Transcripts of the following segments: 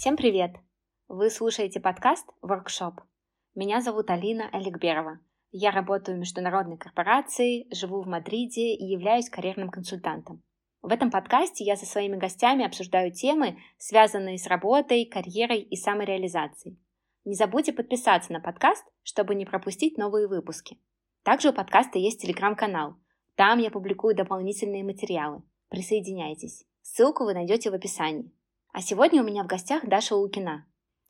Всем привет! Вы слушаете подкаст «Воркшоп». Меня зовут Алина Эликберова. Я работаю в международной корпорации, живу в Мадриде и являюсь карьерным консультантом. В этом подкасте я со своими гостями обсуждаю темы, связанные с работой, карьерой и самореализацией. Не забудьте подписаться на подкаст, чтобы не пропустить новые выпуски. Также у подкаста есть телеграм-канал. Там я публикую дополнительные материалы. Присоединяйтесь. Ссылку вы найдете в описании. А сегодня у меня в гостях Даша Лукина.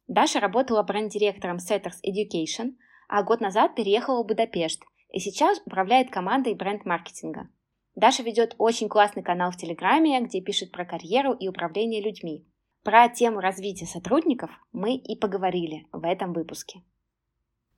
Даша работала бренд-директором Setters Education, а год назад переехала в Будапешт и сейчас управляет командой бренд-маркетинга. Даша ведет очень классный канал в Телеграме, где пишет про карьеру и управление людьми. Про тему развития сотрудников мы и поговорили в этом выпуске.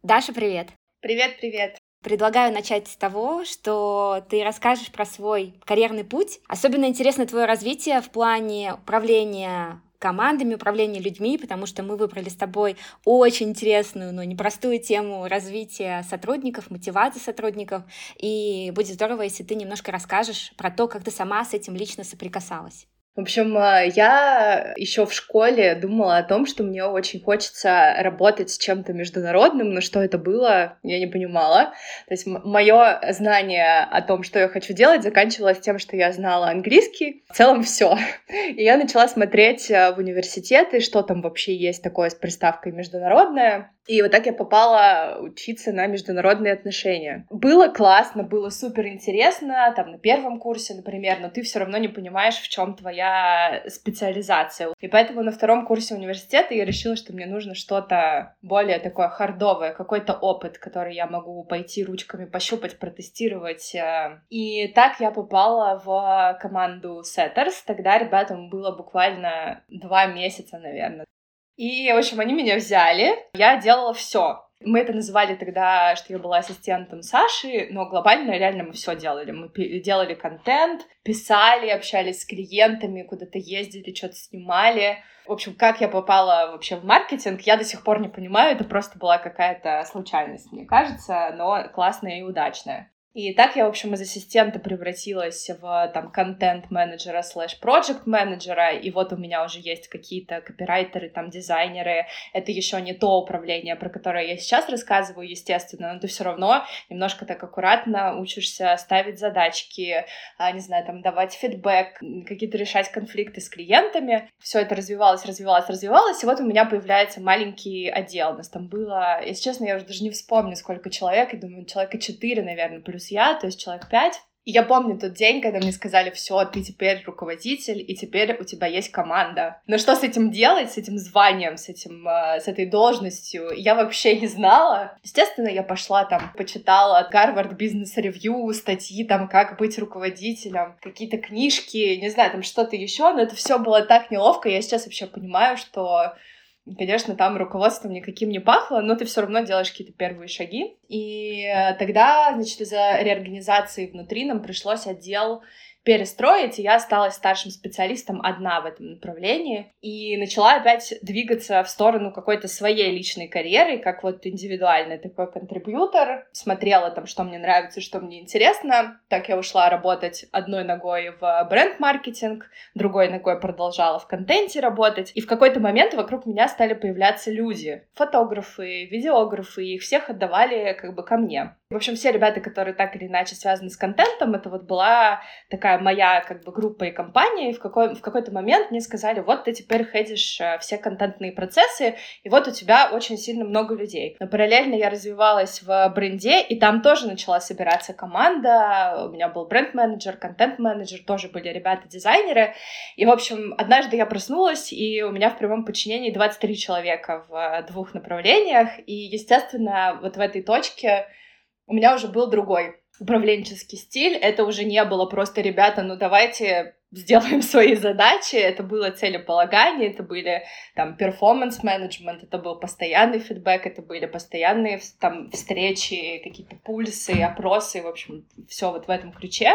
Даша, привет! Привет, привет! Предлагаю начать с того, что ты расскажешь про свой карьерный путь. Особенно интересно твое развитие в плане управления командами, управления людьми, потому что мы выбрали с тобой очень интересную, но непростую тему развития сотрудников, мотивации сотрудников. И будет здорово, если ты немножко расскажешь про то, как ты сама с этим лично соприкасалась. В общем, э, я еще в школе думала о том, что мне очень хочется работать с чем-то международным, но что это было, я не понимала. То есть мое знание о том, что я хочу делать, заканчивалось тем, что я знала английский. В целом все. И я начала смотреть э, в университеты, что там вообще есть такое с приставкой международное. И вот так я попала учиться на международные отношения. Было классно, было супер интересно, там на первом курсе, например, но ты все равно не понимаешь, в чем твоя специализация. И поэтому на втором курсе университета я решила, что мне нужно что-то более такое хардовое, какой-то опыт, который я могу пойти ручками пощупать, протестировать. И так я попала в команду Setters. Тогда ребятам было буквально два месяца, наверное. И, в общем, они меня взяли. Я делала все. Мы это называли тогда, что я была ассистентом Саши, но глобально реально мы все делали. Мы делали контент, писали, общались с клиентами, куда-то ездили, что-то снимали. В общем, как я попала вообще в маркетинг, я до сих пор не понимаю. Это просто была какая-то случайность, мне кажется, но классная и удачная. И так я, в общем, из ассистента превратилась в там контент-менеджера слэш проект менеджера и вот у меня уже есть какие-то копирайтеры, там дизайнеры. Это еще не то управление, про которое я сейчас рассказываю, естественно, но ты все равно немножко так аккуратно учишься ставить задачки, а, не знаю, там давать фидбэк, какие-то решать конфликты с клиентами. Все это развивалось, развивалось, развивалось, и вот у меня появляется маленький отдел. У нас там было, если честно, я уже даже не вспомню, сколько человек, я думаю, человека четыре, наверное, плюс плюс я, то есть человек пять. И я помню тот день, когда мне сказали, все, ты теперь руководитель, и теперь у тебя есть команда. Но что с этим делать, с этим званием, с этим, э, с этой должностью, я вообще не знала. Естественно, я пошла там, почитала Гарвард Бизнес Ревью, статьи там, как быть руководителем, какие-то книжки, не знаю, там что-то еще, но это все было так неловко. Я сейчас вообще понимаю, что Конечно, там руководством никаким не пахло, но ты все равно делаешь какие-то первые шаги. И э, тогда, значит, из-за реорганизации внутри нам пришлось отдел перестроить, и я осталась старшим специалистом одна в этом направлении, и начала опять двигаться в сторону какой-то своей личной карьеры, как вот индивидуальный такой контрибьютор, смотрела там, что мне нравится, что мне интересно, так я ушла работать одной ногой в бренд-маркетинг, другой ногой продолжала в контенте работать, и в какой-то момент вокруг меня стали появляться люди, фотографы, видеографы, их всех отдавали как бы ко мне. В общем, все ребята, которые так или иначе связаны с контентом, это вот была такая моя как бы группа и компания, и в, какой, в какой-то момент мне сказали, вот ты теперь хедишь э, все контентные процессы, и вот у тебя очень сильно много людей. Но параллельно я развивалась в бренде, и там тоже начала собираться команда, у меня был бренд-менеджер, контент-менеджер, тоже были ребята-дизайнеры, и, в общем, однажды я проснулась, и у меня в прямом подчинении 23 человека в двух направлениях, и, естественно, вот в этой точке у меня уже был другой управленческий стиль. Это уже не было просто, ребята, ну давайте сделаем свои задачи. Это было целеполагание, это были там перформанс-менеджмент, это был постоянный фидбэк, это были постоянные там встречи, какие-то пульсы, опросы, в общем, все вот в этом ключе.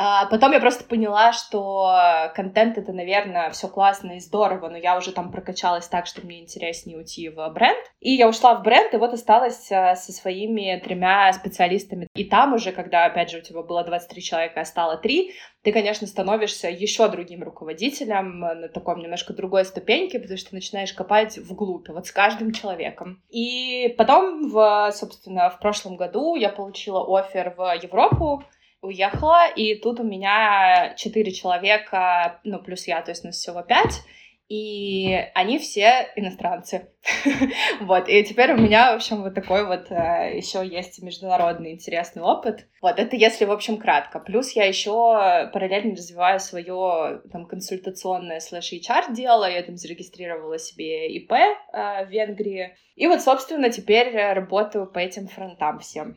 А потом я просто поняла, что контент это, наверное, все классно и здорово, но я уже там прокачалась так, что мне интереснее уйти в бренд. И я ушла в бренд, и вот осталась э, со своими тремя специалистами. И там уже, когда, опять же, у тебя было 23 человека, а стало 3, ты, конечно, становишься еще другим руководителем на таком немножко другой ступеньке, потому что начинаешь копать вглубь, вот с каждым человеком. И потом, в, собственно, в прошлом году я получила офер в Европу, уехала, и тут у меня четыре человека, ну, плюс я, то есть нас всего пять, и они все иностранцы. вот, и теперь у меня, в общем, вот такой вот э, еще есть международный интересный опыт. Вот, это если, в общем, кратко. Плюс я еще параллельно развиваю свое там консультационное слэш HR дело, я там зарегистрировала себе ИП э, в Венгрии. И вот, собственно, теперь работаю по этим фронтам всем.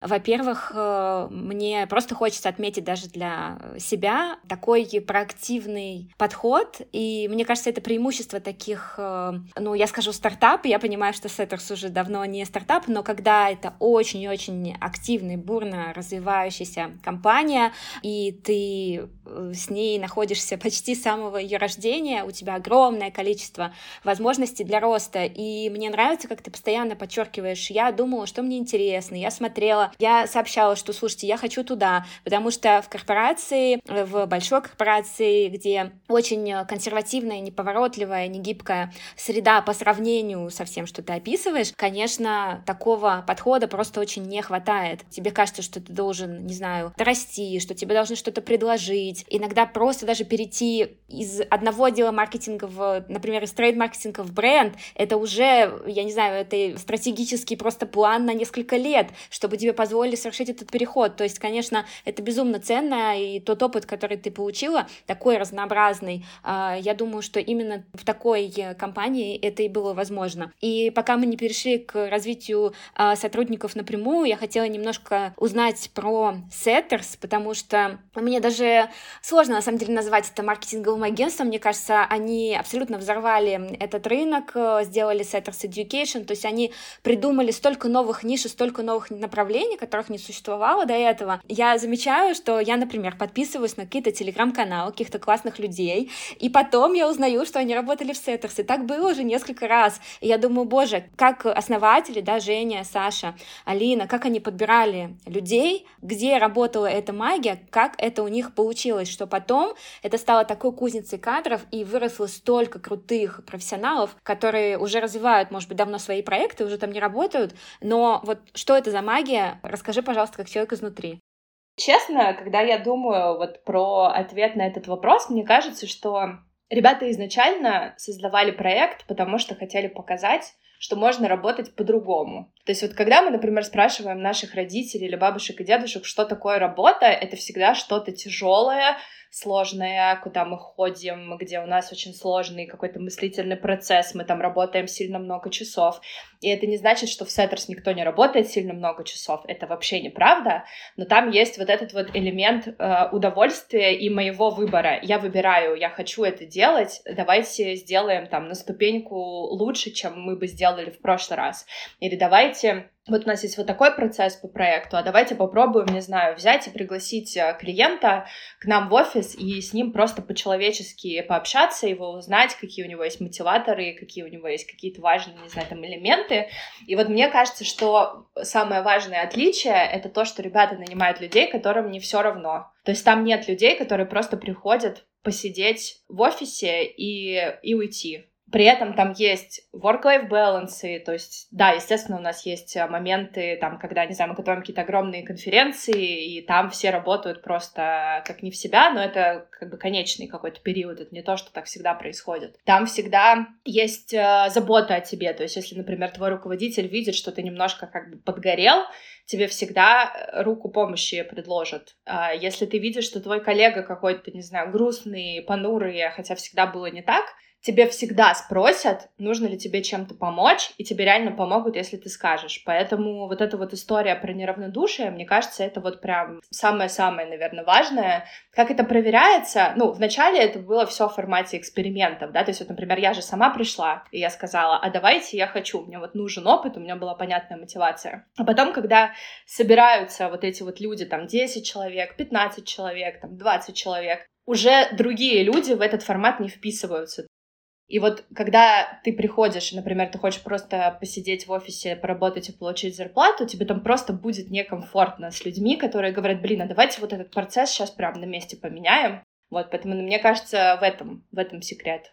Во-первых, э, мне просто хочется отметить даже для себя такой проактивный подход, и мне кажется, это преимущество таких, э, ну, я скажу стартап, я понимаю, что Setters уже давно не стартап, но когда это очень-очень активный, бурно развивающаяся компания, и ты э, с ней находишься почти с самого ее рождения, у тебя огромное количество возможностей для роста, и мне нравится, как ты постоянно подчеркиваешь, я думала, что мне интересно, я смотрела я сообщала, что, слушайте, я хочу туда, потому что в корпорации, в большой корпорации, где очень консервативная, неповоротливая, негибкая среда по сравнению со всем, что ты описываешь, конечно, такого подхода просто очень не хватает. Тебе кажется, что ты должен, не знаю, расти, что тебе должны что-то предложить. Иногда просто даже перейти из одного отдела маркетинга в, например, из трейд-маркетинга в бренд, это уже, я не знаю, это стратегический просто план на несколько лет, чтобы тебе позволили совершить этот переход. То есть, конечно, это безумно ценно, и тот опыт, который ты получила, такой разнообразный, а, я думаю, что именно в такой компании это и было возможно. И пока мы не перешли к развитию а, сотрудников напрямую, я хотела немножко узнать про Setters, потому что мне даже сложно, на самом деле, назвать это маркетинговым агентством. Мне кажется, они абсолютно взорвали этот рынок, сделали Setters Education, то есть они придумали столько новых ниш и столько новых направлений, направлений, которых не существовало до этого, я замечаю, что я, например, подписываюсь на какие-то телеграм-каналы каких-то классных людей, и потом я узнаю, что они работали в Сеттерс, и так было уже несколько раз. И я думаю, боже, как основатели, да, Женя, Саша, Алина, как они подбирали людей, где работала эта магия, как это у них получилось, что потом это стало такой кузницей кадров, и выросло столько крутых профессионалов, которые уже развивают, может быть, давно свои проекты, уже там не работают, но вот что это за магия, Расскажи, пожалуйста, как человек изнутри. Честно, когда я думаю вот про ответ на этот вопрос, мне кажется, что ребята изначально создавали проект, потому что хотели показать, что можно работать по-другому. То есть вот когда мы, например, спрашиваем наших родителей или бабушек и дедушек, что такое работа, это всегда что-то тяжелое, сложное, куда мы ходим, где у нас очень сложный какой-то мыслительный процесс, мы там работаем сильно много часов. И это не значит, что в Сеттерс никто не работает сильно много часов. Это вообще неправда. Но там есть вот этот вот элемент э, удовольствия и моего выбора. Я выбираю, я хочу это делать, давайте сделаем там на ступеньку лучше, чем мы бы сделали в прошлый раз. Или давайте вот у нас есть вот такой процесс по проекту, а давайте попробуем, не знаю, взять и пригласить э, клиента к нам в офис и с ним просто по-человечески пообщаться, его узнать, какие у него есть мотиваторы, какие у него есть какие-то важные, не знаю, там элементы. И вот мне кажется, что самое важное отличие — это то, что ребята нанимают людей, которым не все равно. То есть там нет людей, которые просто приходят посидеть в офисе и, и уйти. При этом там есть work-life balance, то есть, да, естественно, у нас есть э, моменты, там, когда, не знаю, мы готовим какие-то огромные конференции, и там все работают просто как не в себя, но это как бы конечный какой-то период, это не то, что так всегда происходит. Там всегда есть э, забота о тебе, то есть, если, например, твой руководитель видит, что ты немножко как бы подгорел, тебе всегда э, руку помощи предложат. А если ты видишь, что твой коллега какой-то, не знаю, грустный, понурый, хотя всегда было не так, тебе всегда спросят, нужно ли тебе чем-то помочь, и тебе реально помогут, если ты скажешь. Поэтому вот эта вот история про неравнодушие, мне кажется, это вот прям самое-самое, наверное, важное. Как это проверяется? Ну, вначале это было все в формате экспериментов, да, то есть вот, например, я же сама пришла, и я сказала, а давайте я хочу, мне вот нужен опыт, у меня была понятная мотивация. А потом, когда собираются вот эти вот люди, там, 10 человек, 15 человек, там, 20 человек, уже другие люди в этот формат не вписываются. И вот когда ты приходишь, например, ты хочешь просто посидеть в офисе, поработать и получить зарплату, тебе там просто будет некомфортно с людьми, которые говорят, блин, а давайте вот этот процесс сейчас прямо на месте поменяем. Вот, поэтому мне кажется, в этом, в этом секрет.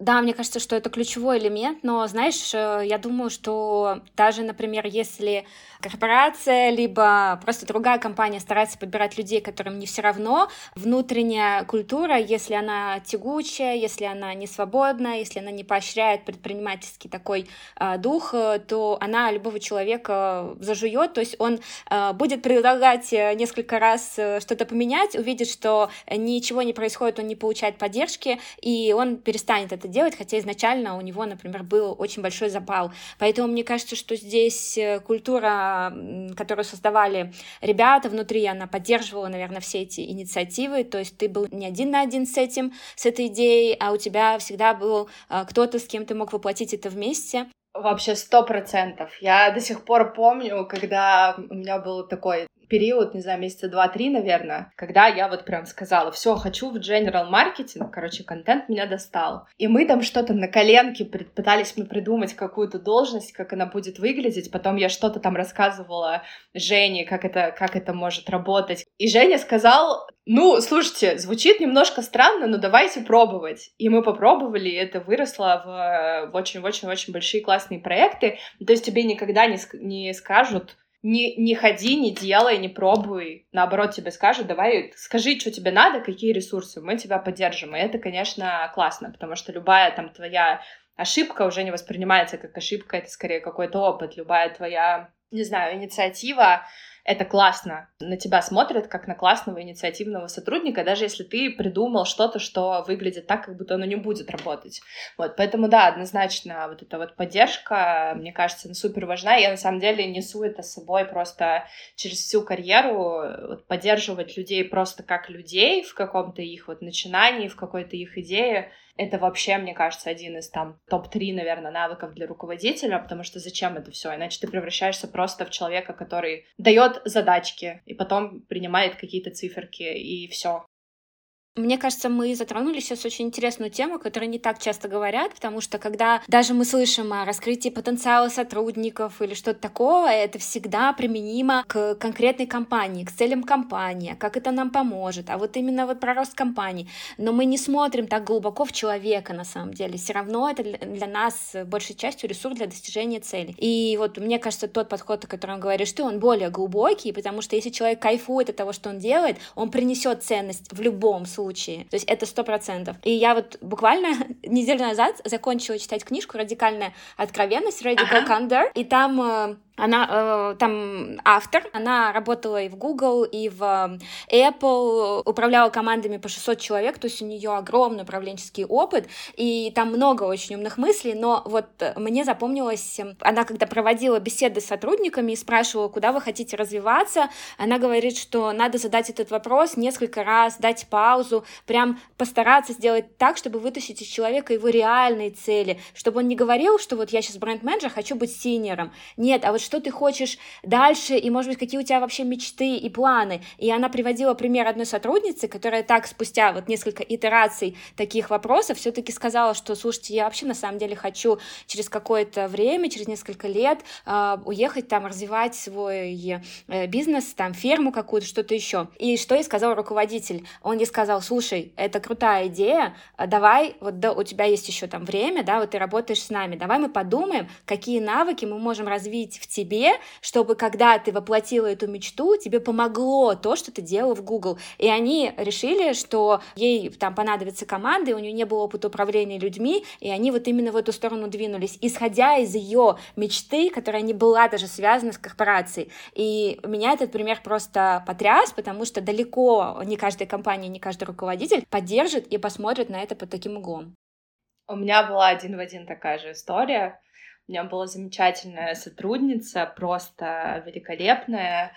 Да, мне кажется, что это ключевой элемент, но, знаешь, э, я думаю, что даже, например, если корпорация, либо просто другая компания старается подбирать людей, которым не все равно, внутренняя культура, если она тягучая, если она не свободна, если она не поощряет предпринимательский такой э, дух, э, то она любого человека зажует, то есть он э, будет предлагать э, несколько раз что-то поменять, увидит, что ничего не происходит, он не получает поддержки, и он перестанет это делать, хотя изначально у него, например, был очень большой запал. Поэтому мне кажется, что здесь э, культура, которую создавали ребята внутри, она поддерживала, наверное, все эти инициативы, то есть ты был не один на один с этим, с этой идеей, а у тебя всегда был э, кто-то, с кем ты мог воплотить это вместе. Вообще сто процентов. Я до сих пор помню, когда у меня был такой период, не знаю, месяца два-три, наверное, когда я вот прям сказала, все, хочу в general маркетинг, короче, контент меня достал. И мы там что-то на коленке пытались мы придумать какую-то должность, как она будет выглядеть. Потом я что-то там рассказывала Жене, как это, как это может работать. И Женя сказал, ну, слушайте, звучит немножко странно, но давайте пробовать. И мы попробовали, и это выросло в очень-очень-очень большие классные проекты. То есть тебе никогда не, не скажут, не, не ходи, не делай, не пробуй. Наоборот, тебе скажут, давай, скажи, что тебе надо, какие ресурсы, мы тебя поддержим. И это, конечно, классно, потому что любая там твоя ошибка уже не воспринимается как ошибка, это скорее какой-то опыт. Любая твоя, не знаю, инициатива, это классно. На тебя смотрят как на классного инициативного сотрудника, даже если ты придумал что-то, что выглядит так, как будто оно не будет работать. Вот, поэтому да, однозначно вот эта вот поддержка, мне кажется, супер важна. Я на самом деле несу это с собой просто через всю карьеру, вот, поддерживать людей просто как людей в каком-то их вот начинании, в какой-то их идее. Это вообще, мне кажется, один из там топ-3, наверное, навыков для руководителя, потому что зачем это все? Иначе ты превращаешься просто в человека, который дает задачки и потом принимает какие-то циферки и все. Мне кажется, мы затронули сейчас очень интересную тему, которую не так часто говорят, потому что когда даже мы слышим о раскрытии потенциала сотрудников или что-то такого, это всегда применимо к конкретной компании, к целям компании, как это нам поможет, а вот именно вот про рост компании. Но мы не смотрим так глубоко в человека на самом деле. Все равно это для нас большей частью ресурс для достижения цели. И вот мне кажется, тот подход, о котором говоришь ты, он более глубокий, потому что если человек кайфует от того, что он делает, он принесет ценность в любом случае случае. То есть это сто процентов. И я вот буквально неделю назад закончила читать книжку «Радикальная откровенность» Radical ага. Candor, и там э, она э, там автор, она работала и в Google, и в Apple, управляла командами по 600 человек, то есть у нее огромный управленческий опыт, и там много очень умных мыслей, но вот мне запомнилось, она когда проводила беседы с сотрудниками и спрашивала, куда вы хотите развиваться, она говорит, что надо задать этот вопрос несколько раз, дать паузу, прям постараться сделать так, чтобы вытащить из человека его реальные цели, чтобы он не говорил, что вот я сейчас бренд-менеджер, хочу быть синером. Нет, а вот что ты хочешь дальше, и, может быть, какие у тебя вообще мечты и планы. И она приводила пример одной сотрудницы, которая так спустя вот несколько итераций таких вопросов все-таки сказала, что, слушайте, я вообще на самом деле хочу через какое-то время, через несколько лет э, уехать там, развивать свой э, бизнес, там, ферму какую-то, что-то еще. И что ей сказал руководитель? Он ей сказал, слушай, это крутая идея, давай, вот да, у тебя есть еще там время, да, вот ты работаешь с нами, давай мы подумаем, какие навыки мы можем развить в тебе, чтобы когда ты воплотила эту мечту, тебе помогло то, что ты делала в Google. И они решили, что ей там понадобится команда, и у нее не было опыта управления людьми, и они вот именно в эту сторону двинулись, исходя из ее мечты, которая не была даже связана с корпорацией. И меня этот пример просто потряс, потому что далеко не каждая компания, не каждый руководитель поддержит и посмотрит на это под таким углом. У меня была один в один такая же история. У меня была замечательная сотрудница, просто великолепная.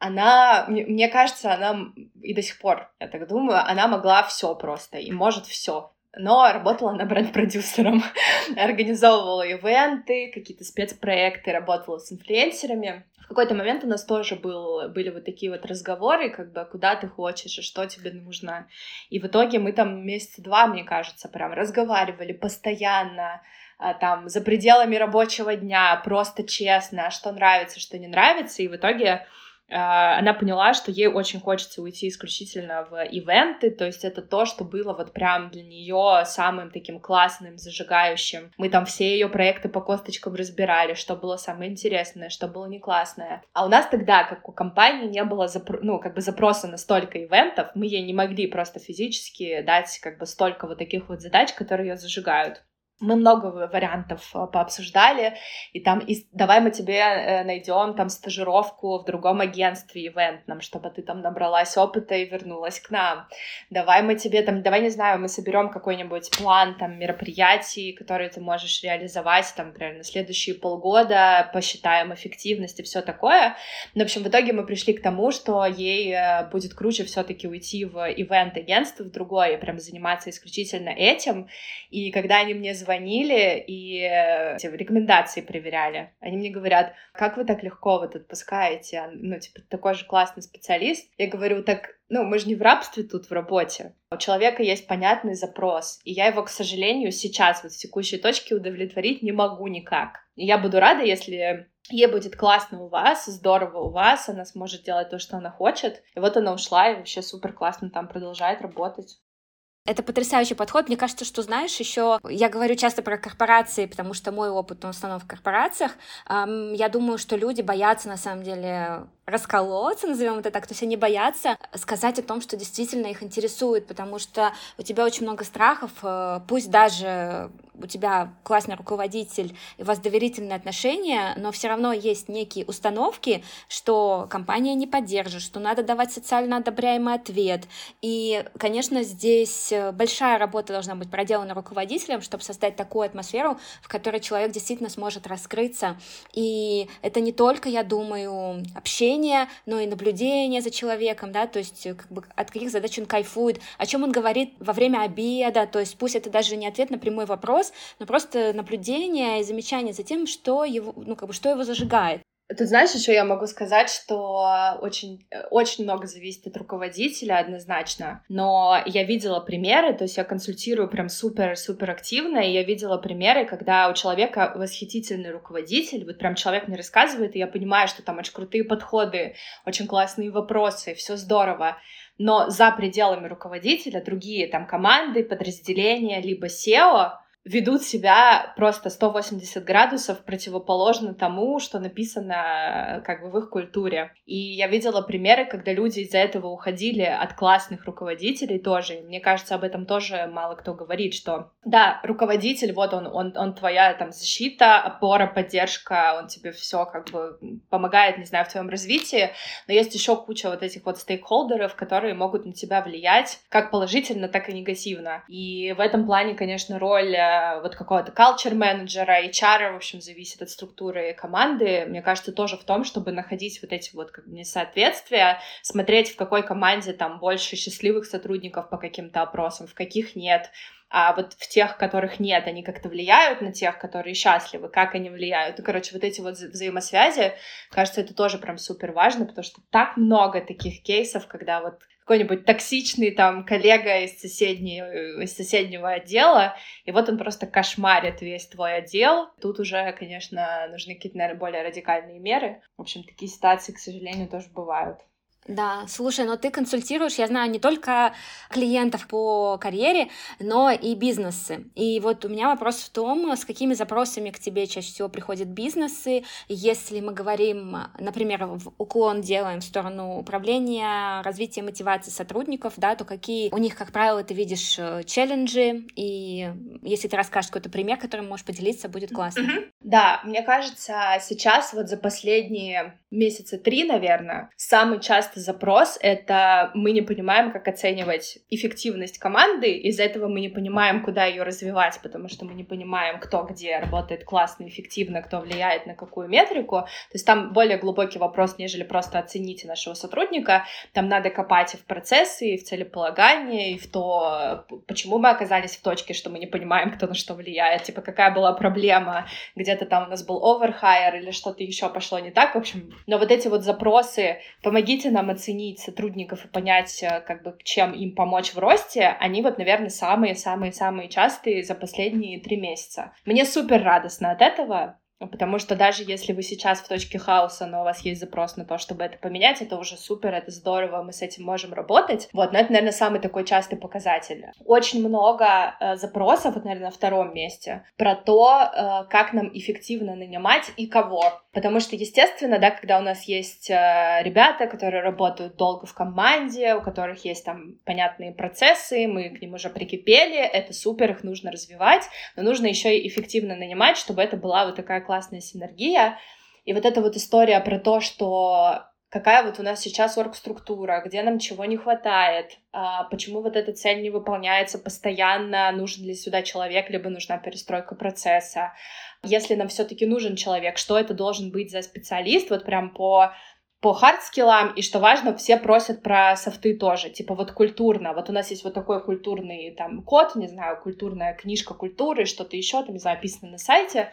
Она, мне кажется, она и до сих пор, я так думаю, она могла все просто и может все но работала она бренд-продюсером, организовывала ивенты, какие-то спецпроекты, работала с инфлюенсерами. В какой-то момент у нас тоже был, были вот такие вот разговоры, как бы, куда ты хочешь и что тебе нужно. И в итоге мы там месяца два, мне кажется, прям разговаривали постоянно, там, за пределами рабочего дня, просто честно, что нравится, что не нравится, и в итоге а, она поняла, что ей очень хочется уйти исключительно в ивенты, то есть это то, что было вот прям для нее самым таким классным, зажигающим. Мы там все ее проекты по косточкам разбирали, что было самое интересное, что было не классное. А у нас тогда, как у компании, не было запро- ну, как бы запроса на столько ивентов, мы ей не могли просто физически дать как бы столько вот таких вот задач, которые ее зажигают мы много вариантов э, пообсуждали, и там, и давай мы тебе э, найдем там стажировку в другом агентстве ивентном, чтобы ты там набралась опыта и вернулась к нам. Давай мы тебе там, давай, не знаю, мы соберем какой-нибудь план там мероприятий, которые ты можешь реализовать там, например, на следующие полгода, посчитаем эффективность и все такое. Но, в общем, в итоге мы пришли к тому, что ей э, будет круче все-таки уйти в ивент-агентство, в другое, прям заниматься исключительно этим. И когда они мне звонили и эти рекомендации проверяли. Они мне говорят, как вы так легко вот отпускаете, ну, типа, такой же классный специалист. Я говорю, так, ну, мы же не в рабстве тут в работе. У человека есть понятный запрос, и я его, к сожалению, сейчас, вот в текущей точке удовлетворить не могу никак. И я буду рада, если ей будет классно у вас, здорово у вас, она сможет делать то, что она хочет. И вот она ушла и вообще супер классно там продолжает работать. Это потрясающий подход. Мне кажется, что, знаешь, еще я говорю часто про корпорации, потому что мой опыт, он в основном в корпорациях. Я думаю, что люди боятся, на самом деле, расколоться, назовем это так, то есть они боятся сказать о том, что действительно их интересует, потому что у тебя очень много страхов, э, пусть даже у тебя классный руководитель и у вас доверительные отношения, но все равно есть некие установки, что компания не поддержит, что надо давать социально одобряемый ответ. И, конечно, здесь большая работа должна быть проделана руководителем, чтобы создать такую атмосферу, в которой человек действительно сможет раскрыться. И это не только, я думаю, общение, общение, но и наблюдение за человеком, да, то есть как бы от каких задач он кайфует, о чем он говорит во время обеда, то есть пусть это даже не ответ на прямой вопрос, но просто наблюдение и замечание за тем, что его, ну, как бы, что его зажигает. Ты знаешь, еще я могу сказать, что очень, очень много зависит от руководителя однозначно, но я видела примеры, то есть я консультирую прям супер-супер активно, и я видела примеры, когда у человека восхитительный руководитель, вот прям человек мне рассказывает, и я понимаю, что там очень крутые подходы, очень классные вопросы, все здорово, но за пределами руководителя другие там команды, подразделения, либо SEO — ведут себя просто 180 градусов противоположно тому, что написано как бы в их культуре. И я видела примеры, когда люди из-за этого уходили от классных руководителей тоже. И мне кажется, об этом тоже мало кто говорит, что да, руководитель, вот он, он, он твоя там защита, опора, поддержка, он тебе все как бы помогает, не знаю, в твоем развитии, но есть еще куча вот этих вот стейкхолдеров, которые могут на тебя влиять как положительно, так и негативно. И в этом плане, конечно, роль э, вот какого-то culture менеджера, HR, в общем, зависит от структуры команды, мне кажется, тоже в том, чтобы находить вот эти вот как бы несоответствия, смотреть, в какой команде там больше счастливых сотрудников по каким-то опросам, в каких нет, а вот в тех, которых нет, они как-то влияют на тех, которые счастливы, как они влияют. И, короче, вот эти вот вза взаимосвязи, кажется, это тоже прям супер важно, потому что так много таких кейсов, когда вот какой-нибудь токсичный там коллега из, соседней, из соседнего отдела, и вот он просто кошмарит весь твой отдел. Тут уже, конечно, нужны какие-то, наверное, более радикальные меры. В общем, такие ситуации, к сожалению, тоже бывают. Да, слушай, но ты консультируешь, я знаю, не только клиентов по карьере, но и бизнесы. И вот у меня вопрос в том, с какими запросами к тебе чаще всего приходят бизнесы, если мы говорим, например, в уклон делаем в сторону управления, развития мотивации сотрудников, да, то какие у них, как правило, ты видишь э, челленджи, и если ты расскажешь какой-то пример, которым можешь поделиться, будет классно. Mm-hmm. Да, мне кажется, сейчас вот за последние месяца три, наверное, самый частый запрос — это мы не понимаем, как оценивать эффективность команды, из-за этого мы не понимаем, куда ее развивать, потому что мы не понимаем, кто где работает классно, эффективно, кто влияет на какую метрику. То есть там более глубокий вопрос, нежели просто оцените нашего сотрудника. Там надо копать и в процессы, и в целеполагание, и в то, почему мы оказались в точке, что мы не понимаем, кто на что влияет, типа какая была проблема, где-то там у нас был оверхайер или что-то еще пошло не так, в общем. Но вот эти вот запросы, помогите нам оценить сотрудников и понять, э, как бы, чем им помочь в росте, они вот, наверное, самые-самые-самые частые за последние три месяца. Мне супер радостно от этого, Потому что даже если вы сейчас в точке хаоса, но у вас есть запрос на то, чтобы это поменять, это уже супер, это здорово, мы с этим можем работать. Вот, но это, наверное, самый такой частый показатель. Очень много э, запросов, вот, наверное, на втором месте, про то, э, как нам эффективно нанимать и кого. Потому что, естественно, да, когда у нас есть э, ребята, которые работают долго в команде, у которых есть там понятные процессы, мы к ним уже прикипели, это супер, их нужно развивать, но нужно еще и эффективно нанимать, чтобы это была вот такая классная синергия. И вот эта вот история про то, что какая вот у нас сейчас орг-структура, где нам чего не хватает, а, почему вот эта цель не выполняется постоянно, нужен ли сюда человек, либо нужна перестройка процесса. Если нам все-таки нужен человек, что это должен быть за специалист, вот прям по по hard skill ам, и что важно, все просят про софты тоже, типа вот культурно, вот у нас есть вот такой культурный там код, не знаю, культурная книжка культуры, что-то еще там, не знаю, описано на сайте,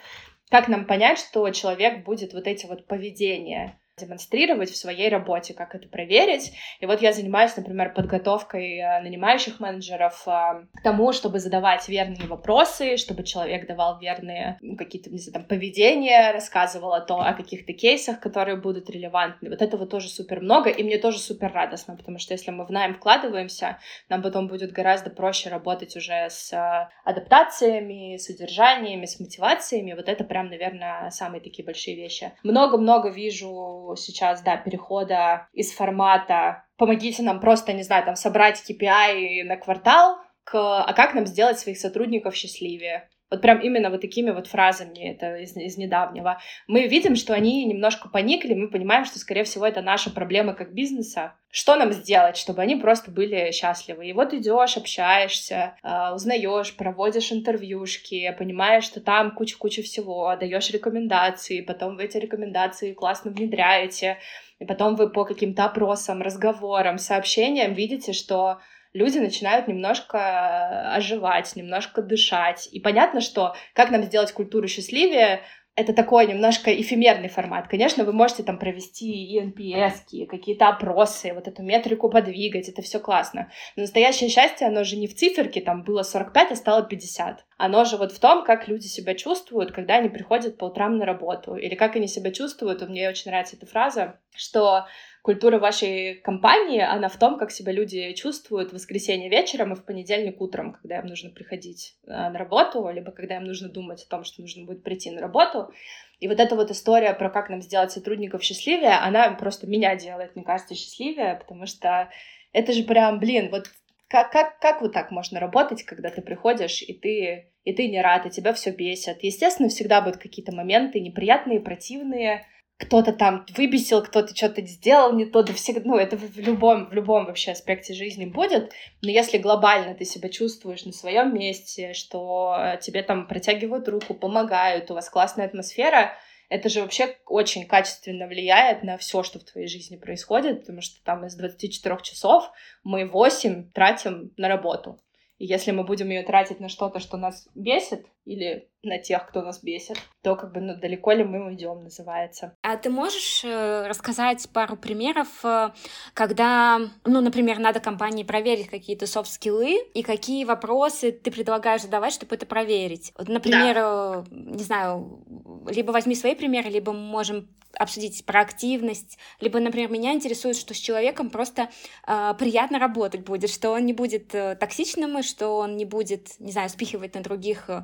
как нам понять, что человек будет вот эти вот поведения демонстрировать в своей работе, как это проверить. И вот я занимаюсь, например, подготовкой э, нанимающих менеджеров э, к тому, чтобы задавать верные вопросы, чтобы человек давал верные ну, какие-то, не знаю, там, поведения, рассказывал о, том, о каких-то кейсах, которые будут релевантны. Вот этого тоже супер много, и мне тоже супер радостно, потому что если мы в найм вкладываемся, нам потом будет гораздо проще работать уже с э, адаптациями, содержаниями, с мотивациями. Вот это прям, наверное, самые такие большие вещи. Много-много вижу сейчас, да, перехода из формата «помогите нам просто, не знаю, там, собрать KPI на квартал», к «а как нам сделать своих сотрудников счастливее?» Вот прям именно вот такими вот фразами, это из, из недавнего. Мы видим, что они немножко поникли, мы понимаем, что, скорее всего, это наша проблема как бизнеса. Что нам сделать, чтобы они просто были счастливы? И вот идешь, общаешься, а, узнаешь, проводишь интервьюшки, понимаешь, что там куча-куча всего, даешь рекомендации, потом вы эти рекомендации классно внедряете, и потом вы по каким-то опросам, разговорам, сообщениям видите, что люди начинают немножко э, оживать, немножко дышать. И понятно, что как нам сделать культуру счастливее, это такой немножко эфемерный формат. Конечно, вы можете там провести и NPS, какие-то опросы, вот эту метрику подвигать, это все классно. Но настоящее счастье, оно же не в циферке, там было 45, а стало 50. Оно же вот в том, как люди себя чувствуют, когда они приходят по утрам на работу, или как они себя чувствуют. Мне очень нравится эта фраза, что культура вашей компании, она в том, как себя люди чувствуют в воскресенье вечером и в понедельник утром, когда им нужно приходить э, на работу, либо когда им нужно думать о том, что нужно будет прийти на работу. И вот эта вот история про как нам сделать сотрудников счастливее, она просто меня делает, мне кажется, счастливее, потому что это же прям, блин, вот как, как, как вот так можно работать, когда ты приходишь, и ты, и ты не рад, и тебя все бесит. Естественно, всегда будут какие-то моменты неприятные, противные, кто-то там выбесил, кто-то что-то сделал не то, да всегда, ну, это в любом, в любом вообще аспекте жизни будет, но если глобально ты себя чувствуешь на своем месте, что тебе там протягивают руку, помогают, у вас классная атмосфера, это же вообще очень качественно влияет на все, что в твоей жизни происходит, потому что там из 24 часов мы 8 тратим на работу. И если мы будем ее тратить на что-то, что нас бесит, или на тех, кто нас бесит, то как бы ну, далеко ли мы уйдем, называется. А ты можешь э, рассказать пару примеров, э, когда, ну, например, надо компании проверить какие-то софт-скиллы, и какие вопросы ты предлагаешь задавать, чтобы это проверить? Вот, например, да. э, не знаю, либо возьми свои примеры, либо мы можем обсудить про активность, либо, например, меня интересует, что с человеком просто э, приятно работать будет, что он не будет э, токсичным, что он не будет, не знаю, спихивать на других э,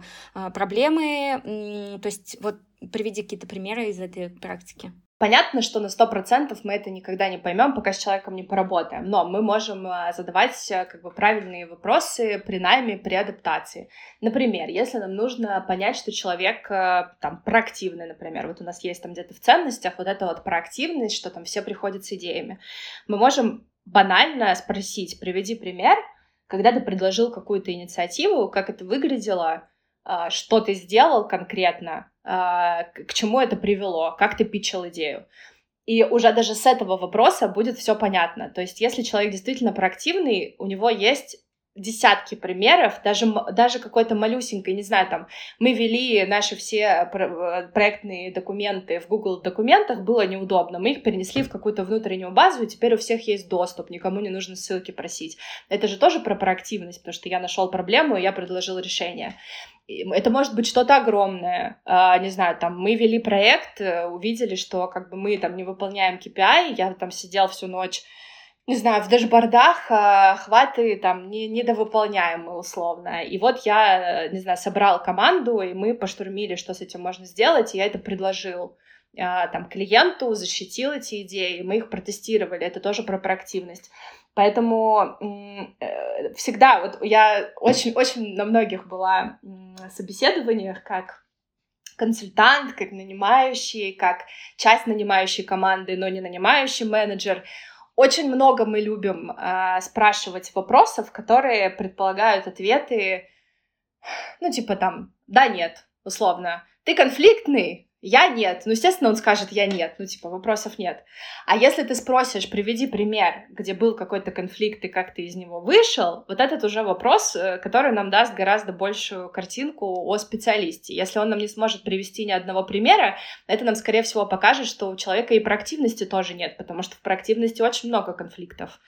проблемы. То есть вот приведи какие-то примеры из этой практики. Понятно, что на 100% мы это никогда не поймем, пока с человеком не поработаем, но мы можем э, задавать э, как бы правильные вопросы при найме, при адаптации. Например, если нам нужно понять, что человек э, там проактивный, например, вот у нас есть там где-то в ценностях вот эта вот проактивность, что там все приходят с идеями, мы можем банально спросить, приведи пример, когда ты предложил какую-то инициативу, как это выглядело, что ты сделал конкретно, а, к чему это привело, как ты питчил идею. И уже даже с этого вопроса будет все понятно. То есть, если человек действительно проактивный, у него есть десятки примеров, даже, даже какой-то малюсенькой, не знаю, там, мы вели наши все проектные документы в Google документах, было неудобно, мы их перенесли в какую-то внутреннюю базу, и теперь у всех есть доступ, никому не нужно ссылки просить. Это же тоже про проактивность, потому что я нашел проблему, и я предложил решение. Это может быть что-то огромное. А, не знаю, там мы вели проект, э, увидели, что как бы мы там не выполняем KPI, я там сидел всю ночь не знаю, в дашбордах э, хваты там не, недовыполняемые условно. И вот я, э, не знаю, собрал команду, и мы поштурмили, что с этим можно сделать, и я это предложил э, там клиенту, защитил эти идеи, мы их протестировали, это тоже про проактивность. Поэтому э, всегда, вот я очень-очень на многих была э, собеседованиях как консультант, как нанимающий, как часть нанимающей команды, но не нанимающий менеджер. Очень много мы любим э, спрашивать вопросов, которые предполагают ответы, ну, типа там, да, нет, условно. Ты конфликтный? Я нет. Ну, естественно, он скажет я нет. Ну, типа, вопросов нет. А если ты спросишь, приведи пример, где был какой-то конфликт и как ты из него вышел, вот этот уже вопрос, э, который нам даст гораздо большую картинку о специалисте. Если он нам не сможет привести ни одного примера, это нам, скорее всего, покажет, что у человека и проактивности тоже нет, потому что в проактивности очень много конфликтов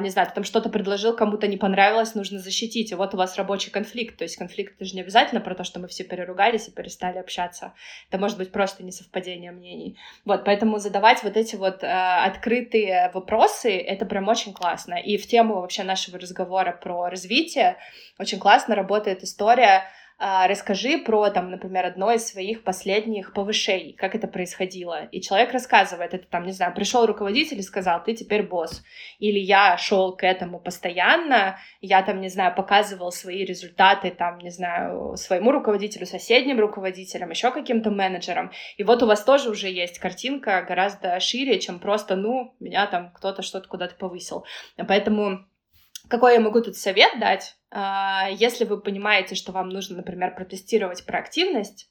не знаю, ты там что-то предложил, кому-то не понравилось, нужно защитить, и вот у вас рабочий конфликт. То есть конфликт это же не обязательно про то, что мы все переругались и перестали общаться. Это может быть просто несовпадение мнений. Вот, поэтому задавать вот эти вот э, открытые вопросы, это прям очень классно. И в тему вообще нашего разговора про развитие очень классно работает история а, расскажи про, там, например, одно из своих последних повышений, как это происходило. И человек рассказывает, это там, не знаю, пришел руководитель и сказал, ты теперь босс. Или я шел к этому постоянно, я там, не знаю, показывал свои результаты, там, не знаю, своему руководителю, соседним руководителям, еще каким-то менеджерам. И вот у вас тоже уже есть картинка гораздо шире, чем просто, ну, меня там кто-то что-то куда-то повысил. Поэтому какой я могу тут совет дать? А, если вы понимаете, что вам нужно, например, протестировать проактивность,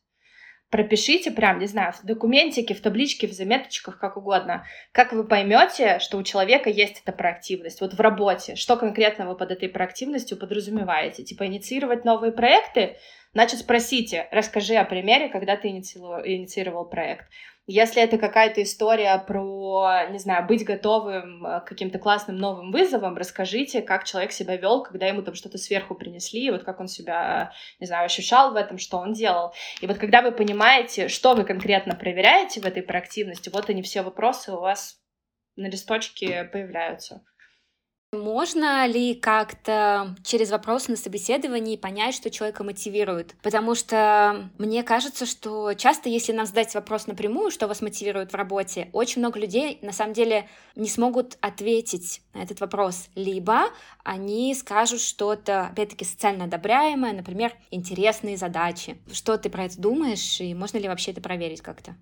пропишите прям, не знаю, в документике, в табличке, в заметочках, как угодно, как вы поймете, что у человека есть эта проактивность. Вот в работе, что конкретно вы под этой проактивностью подразумеваете? Типа инициировать новые проекты? Значит, спросите, расскажи о примере, когда ты инициировал, инициировал проект. Если это какая-то история про, не знаю, быть готовым к каким-то классным новым вызовам, расскажите, как человек себя вел, когда ему там что-то сверху принесли, вот как он себя, не знаю, ощущал в этом, что он делал. И вот когда вы понимаете, что вы конкретно проверяете в этой проактивности, вот они все вопросы у вас на листочке появляются. Можно ли как-то через вопросы на собеседовании понять, что человека мотивирует? Потому что мне кажется, что часто, если нам задать вопрос напрямую, что вас мотивирует в работе, очень много людей на самом деле не смогут ответить на этот вопрос. Либо они скажут что-то, опять-таки, социально одобряемое, например, интересные задачи. Что ты про это думаешь, и можно ли вообще это проверить как-то?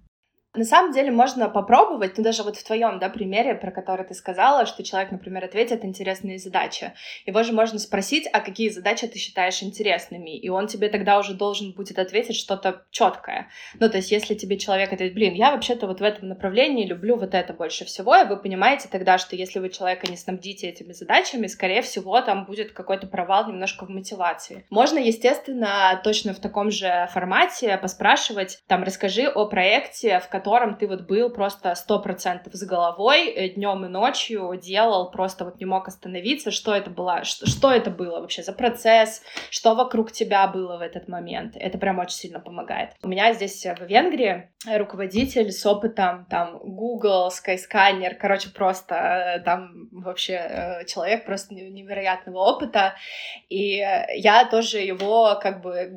На самом деле можно попробовать, ну даже вот в твоем да, примере, про который ты сказала, что человек, например, ответит интересные задачи. Его же можно спросить, а какие задачи ты считаешь интересными, и он тебе тогда уже должен будет ответить что-то четкое. Ну то есть если тебе человек ответит, блин, я вообще-то вот в этом направлении люблю вот это больше всего, и вы понимаете тогда, что если вы человека не снабдите этими задачами, скорее всего там будет какой-то провал немножко в мотивации. Можно, естественно, точно в таком же формате поспрашивать, там, расскажи о проекте, в котором котором ты вот был просто сто процентов с головой э, днем и ночью делал, просто вот не мог остановиться, что это было, что, что это было вообще за процесс, что вокруг тебя было в этот момент. Это прям очень сильно помогает. У меня здесь в Венгрии руководитель с опытом там Google, Skyscanner, короче, просто э, там вообще э, человек просто невероятного опыта, и я тоже его как бы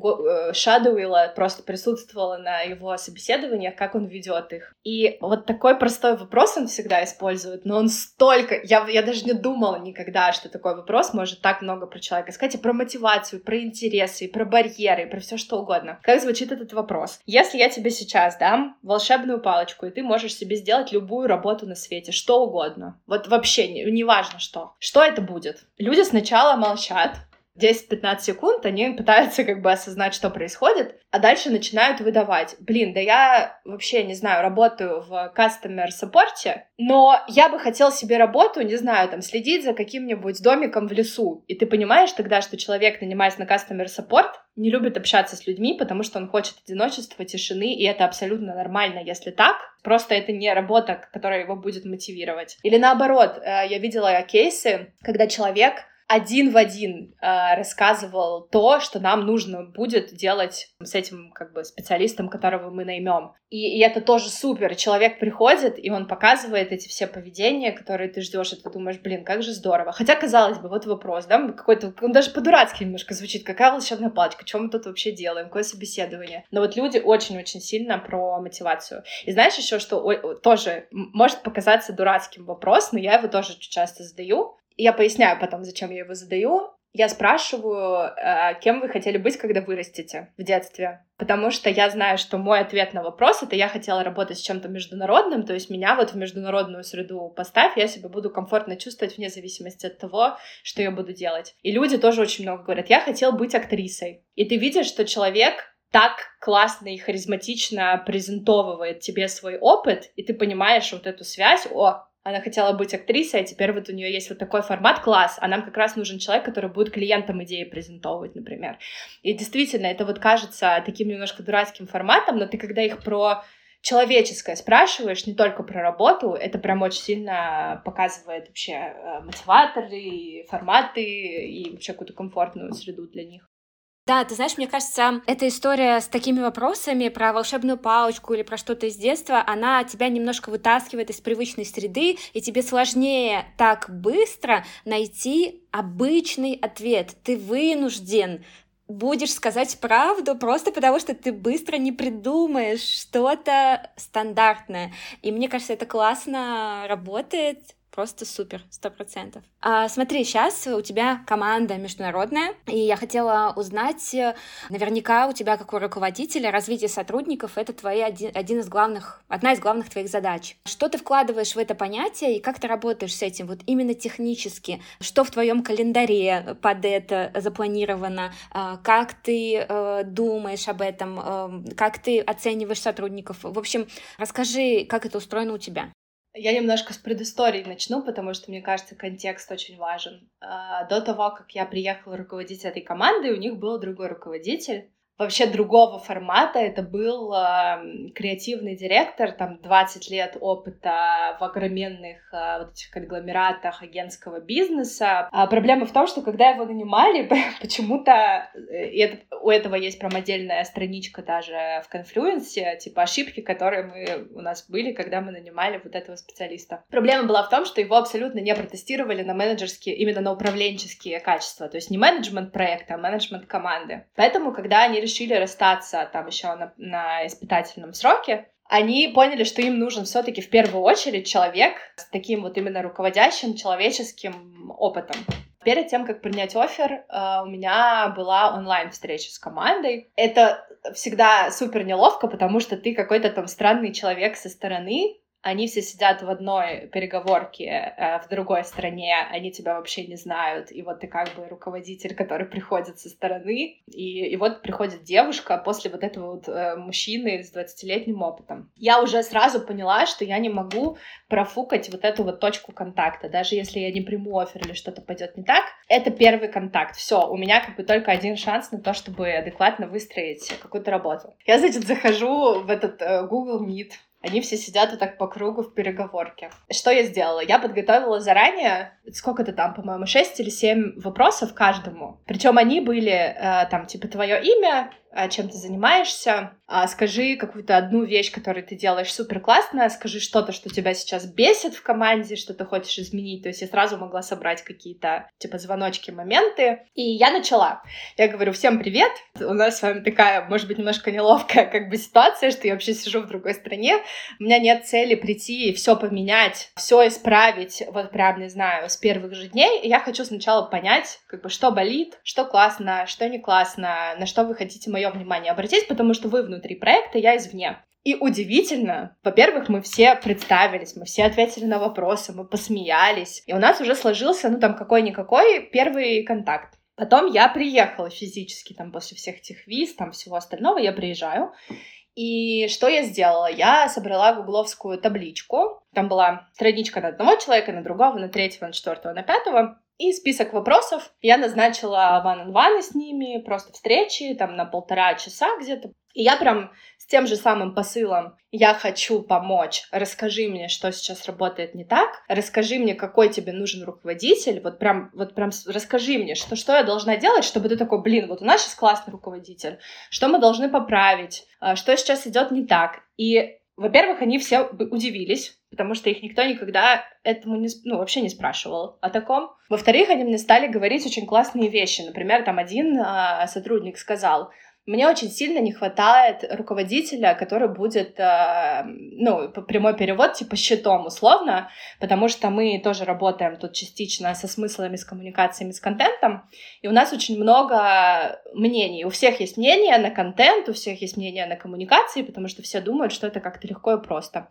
шадуила, просто присутствовала на его собеседованиях, как он ведет ждет их. И вот такой простой вопрос он всегда использует, но он столько... Я, я даже не думала никогда, что такой вопрос может так много про человека сказать, и про мотивацию, про интересы, и про барьеры, и про все что угодно. Как звучит этот вопрос? Если я тебе сейчас дам волшебную палочку, и ты можешь себе сделать любую работу на свете, что угодно, вот вообще неважно не что, что это будет? Люди сначала молчат, 10-15 секунд они пытаются как бы осознать, что происходит, а дальше начинают выдавать. Блин, да я вообще, не знаю, работаю в customer support, но я бы хотел себе работу, не знаю, там, следить за каким-нибудь домиком в лесу. И ты понимаешь тогда, что человек, нанимаясь на customer support, не любит общаться с людьми, потому что он хочет одиночества, тишины, и это абсолютно нормально, если так. Просто это не работа, которая его будет мотивировать. Или наоборот, э, я видела кейсы, когда человек один в один э, рассказывал то, что нам нужно будет делать с этим как бы специалистом, которого мы наймем. И, и это тоже супер. Человек приходит, и он показывает эти все поведения, которые ты ждешь, и ты думаешь, блин, как же здорово. Хотя, казалось бы, вот вопрос, да, какой-то, он даже по-дурацки немножко звучит, какая волшебная палочка, что мы тут вообще делаем, какое собеседование. Но вот люди очень-очень сильно про мотивацию. И знаешь еще, что ой, тоже может показаться дурацким вопрос, но я его тоже часто задаю, я поясняю потом, зачем я его задаю. Я спрашиваю, э, кем вы хотели быть, когда вырастете в детстве. Потому что я знаю, что мой ответ на вопрос — это я хотела работать с чем-то международным, то есть меня вот в международную среду поставь, я себя буду комфортно чувствовать вне зависимости от того, что я буду делать. И люди тоже очень много говорят, я хотел быть актрисой. И ты видишь, что человек так классно и харизматично презентовывает тебе свой опыт, и ты понимаешь вот эту связь, о, она хотела быть актрисой, а теперь вот у нее есть вот такой формат класс, а нам как раз нужен человек, который будет клиентам идеи презентовывать, например. И действительно, это вот кажется таким немножко дурацким форматом, но ты когда их про человеческое спрашиваешь, не только про работу, это прям очень сильно показывает вообще э, мотиваторы, форматы и вообще какую-то комфортную среду для них. Да, ты знаешь, мне кажется, эта история с такими вопросами про волшебную палочку или про что-то из детства, она тебя немножко вытаскивает из привычной среды, и тебе сложнее так быстро найти обычный ответ. Ты вынужден будешь сказать правду просто потому, что ты быстро не придумаешь что-то стандартное. И мне кажется, это классно работает просто супер, сто процентов. А, смотри, сейчас у тебя команда международная, и я хотела узнать, наверняка у тебя, как у руководителя, развитие сотрудников — это твои один, один из главных, одна из главных твоих задач. Что ты вкладываешь в это понятие, и как ты работаешь с этим, вот именно технически? Что в твоем календаре под это запланировано? А, как ты э, думаешь об этом? Э, как ты оцениваешь сотрудников? В общем, расскажи, как это устроено у тебя. Я немножко с предыстории начну, потому что, мне кажется, контекст очень важен. А, до того, как я приехала руководить этой командой, у них был другой руководитель, вообще другого формата. Это был э, креативный директор, там 20 лет опыта в огроменных э, вот этих конгломератах агентского бизнеса. А проблема в том, что когда его нанимали, почему-то э, и это, у этого есть прям отдельная страничка даже в конфлюенсе, типа ошибки, которые мы, у нас были, когда мы нанимали вот этого специалиста. Проблема была в том, что его абсолютно не протестировали на менеджерские, именно на управленческие качества, то есть не менеджмент проекта, а менеджмент команды. Поэтому, когда они решили расстаться там еще на, на испытательном сроке, они поняли, что им нужен все-таки в первую очередь человек с таким вот именно руководящим человеческим опытом. Перед тем, как принять офер, э, у меня была онлайн-встреча с командой. Это всегда супер неловко, потому что ты какой-то там странный человек со стороны, они все сидят в одной переговорке э, в другой стране, они тебя вообще не знают, и вот ты как бы руководитель, который приходит со стороны, и, и вот приходит девушка после вот этого вот э, мужчины с 20-летним опытом. Я уже сразу поняла, что я не могу профукать вот эту вот точку контакта, даже если я не приму офер или что-то пойдет не так, это первый контакт, все, у меня как бы только один шанс на то, чтобы адекватно выстроить какую-то работу. Я, значит, захожу в этот э, Google Meet, они все сидят вот так по кругу в переговорке. Что я сделала? Я подготовила заранее, сколько-то там, по-моему, 6 или 7 вопросов каждому. Причем они были э, там, типа, твое имя, чем ты занимаешься, а, скажи какую-то одну вещь, которую ты делаешь супер классно, скажи что-то, что тебя сейчас бесит в команде, что ты хочешь изменить. То есть я сразу могла собрать какие-то, типа, звоночки, моменты. И я начала. Я говорю, всем привет, у нас с вами такая, может быть, немножко неловкая как бы ситуация, что я вообще сижу в другой стране, у меня нет цели прийти и все поменять, все исправить, вот прям, не знаю, с первых же дней. Я хочу сначала понять, как бы, что болит, что классно, что не классно, на что вы хотите мое внимание обратить, потому что вы внутри проекта, я извне. И удивительно, во-первых, мы все представились, мы все ответили на вопросы, мы посмеялись, и у нас уже сложился, ну, там, какой-никакой первый контакт. Потом я приехала физически, там, после всех этих виз, там, всего остального, я приезжаю, и что я сделала? Я собрала гугловскую табличку. Там была страничка на одного человека, на другого, на третьего, на четвертого, на пятого. И список вопросов. Я назначила ван ван с ними, просто встречи, там на полтора часа где-то. И я прям с тем же самым посылом «Я хочу помочь, расскажи мне, что сейчас работает не так, расскажи мне, какой тебе нужен руководитель, вот прям, вот прям расскажи мне, что, что я должна делать, чтобы ты такой, блин, вот у нас сейчас классный руководитель, что мы должны поправить, а, что сейчас идет не так». И во-первых, они все удивились, потому что их никто никогда этому не, ну, вообще не спрашивал о таком. Во-вторых, они мне стали говорить очень классные вещи. Например, там один э, сотрудник сказал, мне очень сильно не хватает руководителя, который будет, э, ну, прямой перевод, типа щитом условно, потому что мы тоже работаем тут частично со смыслами, с коммуникациями, с контентом, и у нас очень много мнений. У всех есть мнение на контент, у всех есть мнение на коммуникации, потому что все думают, что это как-то легко и просто.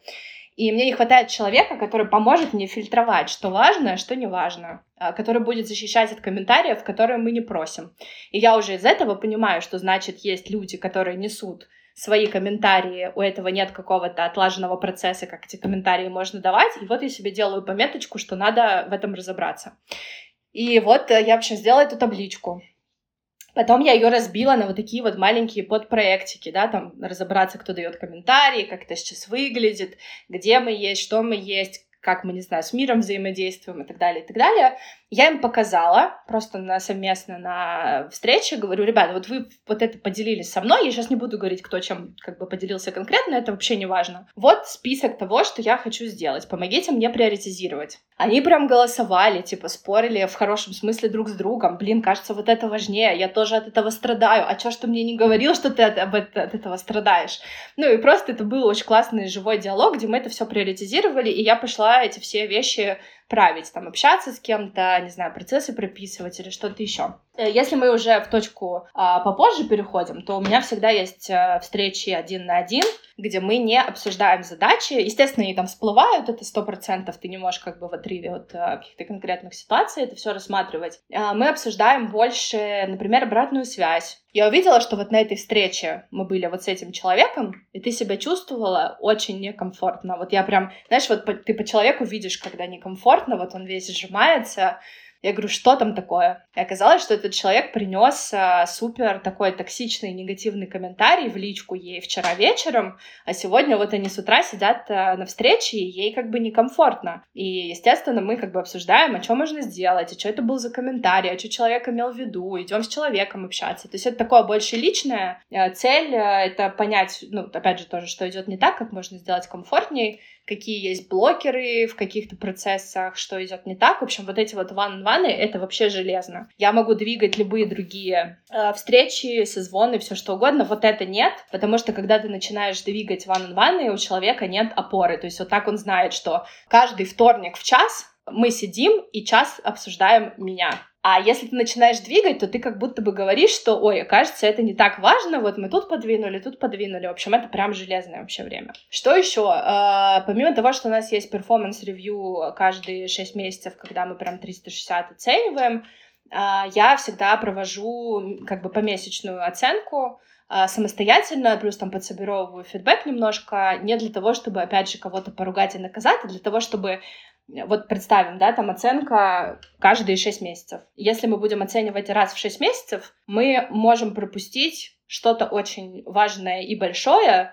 И мне не хватает человека, который поможет мне фильтровать, что важно, а что не важно, а, который будет защищать от комментариев, которые мы не просим. И я уже из этого понимаю, что значит есть люди, которые несут свои комментарии, у этого нет какого-то отлаженного процесса, как эти комментарии можно давать, и вот я себе делаю пометочку, что надо в этом разобраться. И вот э, я вообще сделала эту табличку. Потом я ее разбила на вот такие вот маленькие подпроектики, да, там разобраться, кто дает комментарии, как это сейчас выглядит, где мы есть, что мы есть, как мы, не знаю, с миром взаимодействуем и так далее, и так далее. Я им показала, просто на, совместно на встрече, говорю, ребята, вот вы вот это поделились со мной, я сейчас не буду говорить, кто чем как бы поделился конкретно, это вообще не важно. Вот список того, что я хочу сделать, помогите мне приоритизировать. Они прям голосовали, типа спорили в хорошем смысле друг с другом. Блин, кажется, вот это важнее, я тоже от этого страдаю. А чё, что мне не говорил, что ты от, от, от этого страдаешь? Ну и просто это был очень классный живой диалог, где мы это все приоритизировали, и я пошла эти все вещи править, там, общаться с кем-то, не знаю, процессы прописывать или что-то еще. Э, если мы уже в точку а, попозже переходим, то у меня всегда есть а, встречи один на один, где мы не обсуждаем задачи. Естественно, они там всплывают, это сто процентов, ты не можешь как бы в отрыве от а, каких-то конкретных ситуаций это все рассматривать. А, мы обсуждаем больше, например, обратную связь. Я увидела, что вот на этой встрече мы были вот с этим человеком, и ты себя чувствовала очень некомфортно. Вот я прям, знаешь, вот ты по человеку видишь, когда некомфортно, вот он весь сжимается, я говорю, что там такое? И оказалось, что этот человек принес а, супер такой токсичный негативный комментарий в личку ей вчера вечером, а сегодня вот они с утра сидят а, на встрече, и ей как бы некомфортно. И, естественно, мы как бы обсуждаем, а что можно сделать, а что это был за комментарий, а что человек имел в виду, идем с человеком общаться. То есть это такое больше личное. А, цель — это понять, ну, опять же, тоже, что идет не так, как можно сделать комфортней, какие есть блокеры в каких-то процессах, что идет не так. В общем, вот эти вот ван-ваны — это вообще железно. Я могу двигать любые другие э, встречи, созвоны, все что угодно. Вот это нет, потому что когда ты начинаешь двигать ван-ваны, у человека нет опоры. То есть вот так он знает, что каждый вторник в час мы сидим и час обсуждаем меня. А если ты начинаешь двигать, то ты как будто бы говоришь, что, ой, кажется, это не так важно, вот мы тут подвинули, тут подвинули. В общем, это прям железное вообще время. Что еще? А, помимо того, что у нас есть performance review каждые 6 месяцев, когда мы прям 360 оцениваем, а, я всегда провожу как бы помесячную оценку, а, самостоятельно, плюс там подсобировываю фидбэк немножко, не для того, чтобы, опять же, кого-то поругать и наказать, а для того, чтобы вот представим, да, там оценка каждые 6 месяцев. Если мы будем оценивать раз в 6 месяцев, мы можем пропустить что-то очень важное и большое,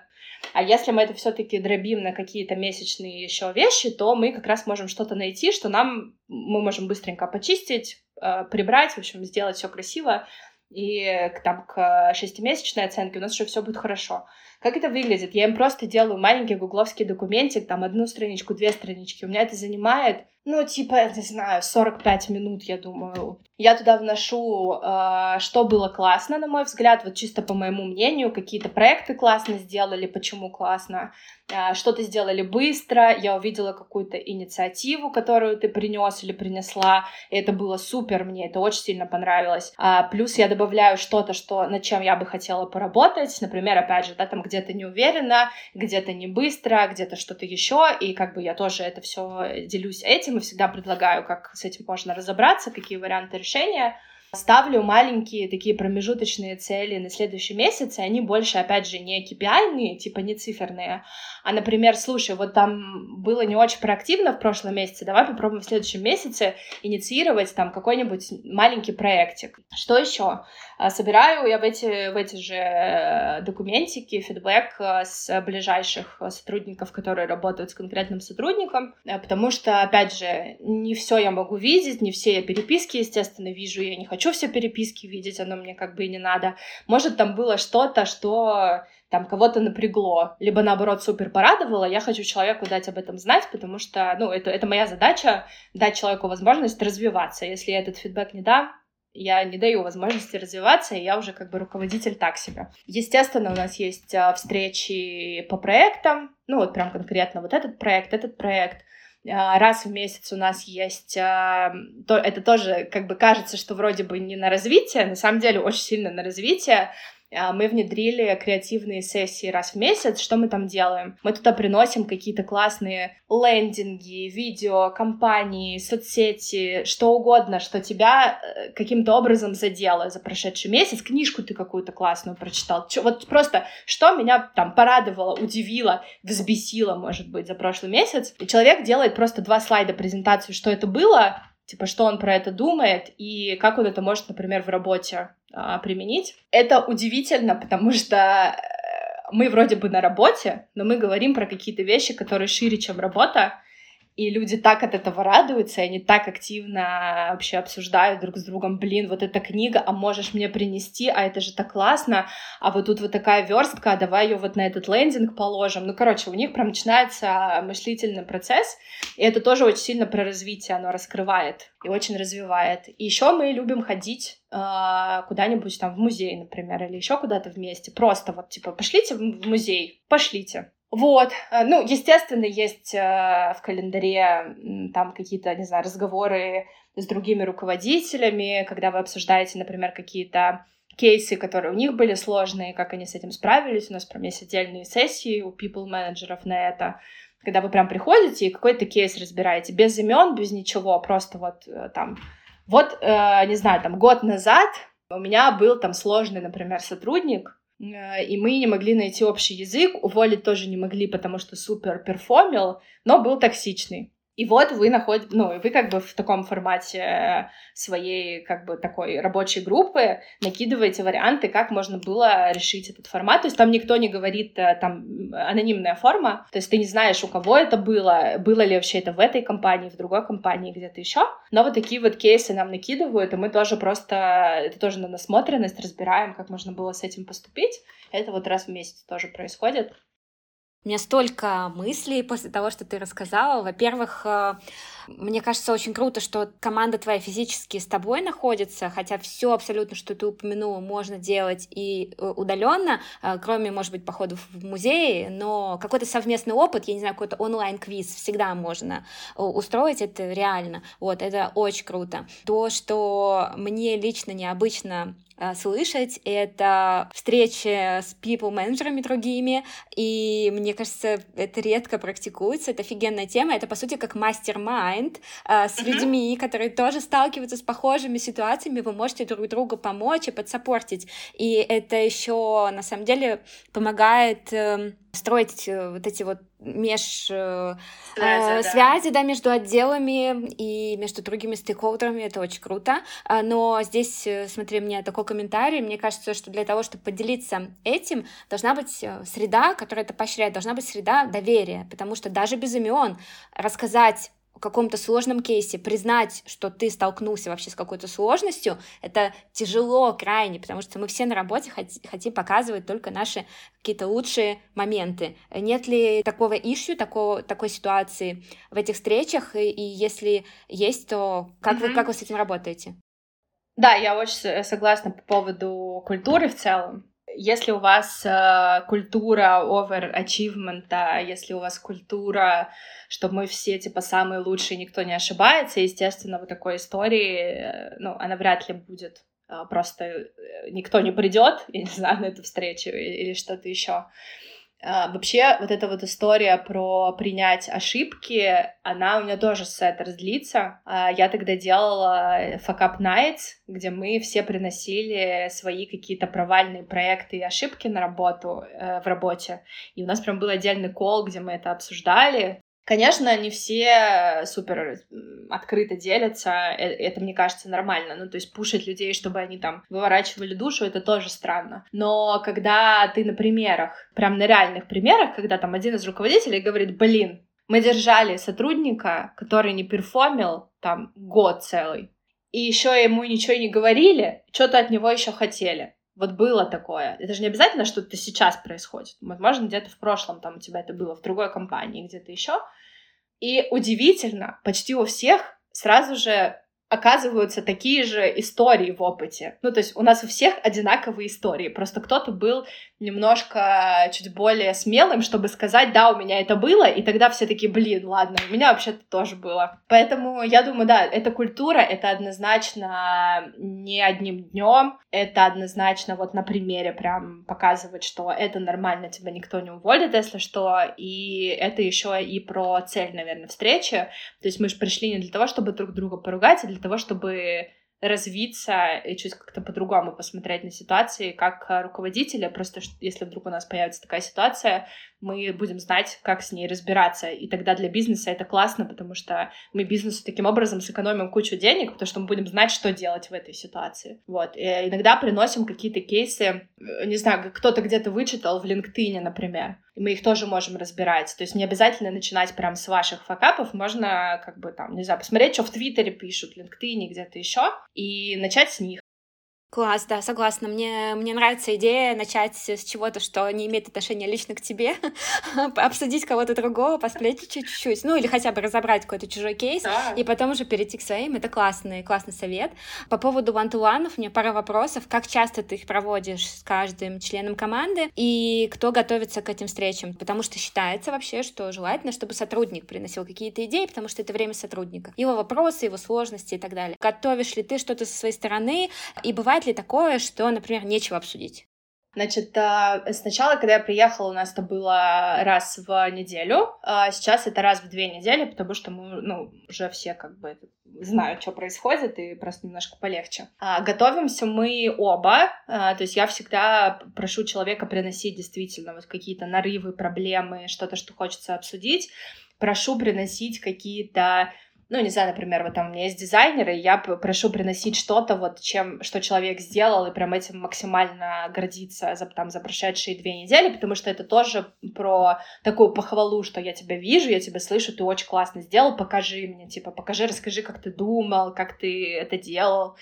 а если мы это все-таки дробим на какие-то месячные еще вещи, то мы как раз можем что-то найти, что нам мы можем быстренько почистить, э, прибрать, в общем, сделать все красиво и там к шестимесячной оценке у нас уже все будет хорошо. Как это выглядит? Я им просто делаю маленький гугловский документик, там одну страничку, две странички. У меня это занимает ну, типа, не знаю, 45 минут, я думаю. Я туда вношу, э, что было классно, на мой взгляд, вот чисто по моему мнению, какие-то проекты классно сделали, почему классно, э, что-то сделали быстро, я увидела какую-то инициативу, которую ты принес или принесла, и это было супер, мне это очень сильно понравилось. А, плюс я добавляю что-то, что, над чем я бы хотела поработать, например, опять же, да, там где-то не уверена, где-то не быстро, где-то что-то еще, и как бы я тоже это все делюсь этим, и всегда предлагаю, как с этим можно разобраться, какие варианты решения. Ставлю маленькие такие промежуточные цели на следующий месяц, и они больше, опять же, не KPI, типа не циферные, а, например, слушай, вот там было не очень проактивно в прошлом месяце, давай попробуем в следующем месяце инициировать там какой-нибудь маленький проектик. Что еще? А, собираю я в эти, в эти же э, документики фидбэк э, с ближайших сотрудников, которые работают с конкретным сотрудником, э, потому что, опять же, не все я могу видеть, не все я переписки, естественно, вижу, я не хочу все переписки видеть, оно мне как бы и не надо. Может, там было что-то, что там кого-то напрягло, либо наоборот супер порадовало, я хочу человеку дать об этом знать, потому что, ну, это, это моя задача, дать человеку возможность развиваться. Если я этот фидбэк не дам, я не даю возможности развиваться, и я уже как бы руководитель так себе. Естественно, у нас есть а, встречи по проектам, ну вот прям конкретно вот этот проект, этот проект, раз в месяц у нас есть, а, то, это тоже как бы кажется, что вроде бы не на развитие, на самом деле очень сильно на развитие, а, мы внедрили креативные сессии раз в месяц. Что мы там делаем? Мы туда приносим какие-то классные лендинги, видео, компании, соцсети, что угодно, что тебя э, каким-то образом задело за прошедший месяц. Книжку ты какую-то классную прочитал. Чё, вот просто что меня там порадовало, удивило, взбесило, может быть, за прошлый месяц. И человек делает просто два слайда презентацию, что это было, типа, что он про это думает и как он это может, например, в работе а, применить. Это удивительно, потому что э, мы вроде бы на работе, но мы говорим про какие-то вещи, которые шире, чем работа, и люди так от этого радуются, и они так активно вообще обсуждают друг с другом, блин, вот эта книга, а можешь мне принести, а это же так классно, а вот тут вот такая верстка, а давай ее вот на этот лендинг положим. Ну, короче, у них прям начинается мыслительный процесс, и это тоже очень сильно про развитие, оно раскрывает и очень развивает. И еще мы любим ходить э, куда-нибудь там в музей, например, или еще куда-то вместе. Просто вот, типа, пошлите в музей, пошлите. Вот, э, ну, естественно, есть э, в календаре там какие-то, не знаю, разговоры с другими руководителями, когда вы обсуждаете, например, какие-то кейсы, которые у них были сложные, как они с этим справились. У нас прям есть отдельные сессии у people менеджеров на это, когда вы прям приходите и какой-то кейс разбираете без имен, без ничего, просто вот э, там, вот, не знаю, там год назад у меня был там сложный, например, сотрудник, и мы не могли найти общий язык, уволить тоже не могли, потому что супер перформил, но был токсичный. И вот вы находите, ну, вы как бы в таком формате своей, как бы, такой рабочей группы накидываете варианты, как можно было решить этот формат. То есть там никто не говорит, э, там, анонимная форма, то есть ты не знаешь, у кого это было, было ли вообще это в этой компании, в другой компании, где-то еще. Но вот такие вот кейсы нам накидывают, и мы тоже просто, это тоже на насмотренность разбираем, как можно было с этим поступить. Это вот раз в месяц тоже происходит. У меня столько мыслей после того, что ты рассказала. Во-первых, э, мне кажется, очень круто, что команда твоя физически с тобой находится, хотя все абсолютно, что ты упомянула, можно делать и э, удаленно, э, кроме, может быть, походов в музей, но какой-то совместный опыт, я не знаю, какой-то онлайн-квиз всегда можно устроить, это реально. Вот, это очень круто. То, что мне лично необычно слышать, это встречи с people-менеджерами другими, и мне кажется, это редко практикуется, это офигенная тема, это, по сути, как мастер-майнд э, с uh-huh. людьми, которые тоже сталкиваются с похожими ситуациями, вы можете друг другу помочь и подсопортить, и это еще, на самом деле, помогает эм, строить э, вот эти вот меж э, связи, э, да. связи да, между отделами и между другими стейкхолдерами, это очень круто. А, но здесь, э, смотри, мне такой комментарий, мне кажется, что для того, чтобы поделиться этим, должна быть среда, которая это поощряет, должна быть среда доверия, потому что даже без имен рассказать каком-то сложном кейсе признать, что ты столкнулся вообще с какой-то сложностью, это тяжело крайне, потому что мы все на работе хотим показывать только наши какие-то лучшие моменты. Нет ли такого ищу, такого, такой ситуации в этих встречах? И, и если есть, то как, mm-hmm. вы, как вы с этим работаете? Да, я очень согласна по поводу культуры в целом. Если у вас э, культура овер-ачивмента, если у вас культура, что мы все типа самые лучшие, никто не ошибается, естественно, вот такой истории, э, ну, она вряд ли будет. Э, просто э, никто не придет, я не знаю, на эту встречу или, что-то еще. Вообще, вот эта вот история про принять ошибки, она у меня тоже с это раздлится. А, я тогда делала Up Nights, где мы все приносили свои какие-то провальные проекты и ошибки на работу, э, в работе. И у нас прям был отдельный кол, где мы это обсуждали. Конечно, не все супер открыто делятся, э, это, мне кажется, нормально. Ну, то есть пушить людей, чтобы они там выворачивали душу, это тоже странно. Но когда ты на примерах, прям на реальных примерах, когда там один из руководителей говорит, блин, мы держали сотрудника, который не перформил там год целый, и еще ему ничего не говорили, что-то от него еще хотели. Вот было такое. Это же не обязательно, что это сейчас происходит. Возможно, где-то в прошлом там у тебя это было, в другой компании, где-то еще. И удивительно, почти у всех сразу же оказываются такие же истории в опыте. Ну, то есть у нас у всех одинаковые истории. Просто кто-то был немножко чуть более смелым, чтобы сказать, да, у меня это было, и тогда все таки блин, ладно, у меня вообще-то тоже было. Поэтому я думаю, да, эта культура, это однозначно не одним днем, это однозначно вот на примере прям показывать, что это нормально, тебя никто не уволит, если что, и это еще и про цель, наверное, встречи. То есть мы же пришли не для того, чтобы друг друга поругать, а для того, чтобы развиться и чуть как-то по-другому посмотреть на ситуации как руководителя. Просто если вдруг у нас появится такая ситуация, мы будем знать, как с ней разбираться. И тогда для бизнеса это классно, потому что мы бизнесу таким образом сэкономим кучу денег, потому что мы будем знать, что делать в этой ситуации. Вот. И иногда приносим какие-то кейсы, э, не знаю, кто-то где-то вычитал в LinkedIn, например, и мы их тоже можем разбирать. То есть не обязательно начинать прям с ваших факапов, можно как бы там, не знаю, посмотреть, что в Твиттере пишут, LinkedIn, где-то еще, и начать с них. Класс, да, согласна. Мне, мне нравится идея начать с чего-то, что не имеет отношения лично к тебе, обсудить кого-то другого, посплетничать чуть-чуть, ну или хотя бы разобрать какой-то чужой кейс, да. и потом уже перейти к своим. Это классный, классный совет. По поводу вантуланов у меня пара вопросов. Как часто ты их проводишь с каждым членом команды, и кто готовится к этим встречам? Потому что считается вообще, что желательно, чтобы сотрудник приносил какие-то идеи, потому что это время сотрудника. Его вопросы, его сложности и так далее. Готовишь ли ты что-то со своей стороны, и бывает Бывает ли такое, что, например, нечего обсудить? Значит, а, сначала, когда я приехала, у нас это было раз в неделю, а сейчас это раз в две недели, потому что мы, ну, уже все как бы знают, что происходит, и просто немножко полегче. А, готовимся мы оба, а, то есть я всегда прошу человека приносить действительно вот какие-то нарывы, проблемы, что-то, что хочется обсудить. Прошу приносить какие-то ну, не знаю, например, вот там у меня есть дизайнеры, и я прошу приносить что-то, вот чем, что человек сделал, и прям этим максимально гордиться за, там, за прошедшие две недели, потому что это тоже про такую похвалу, что я тебя вижу, я тебя слышу, ты очень классно сделал, покажи мне, типа, покажи, расскажи, как ты думал, как ты это делал,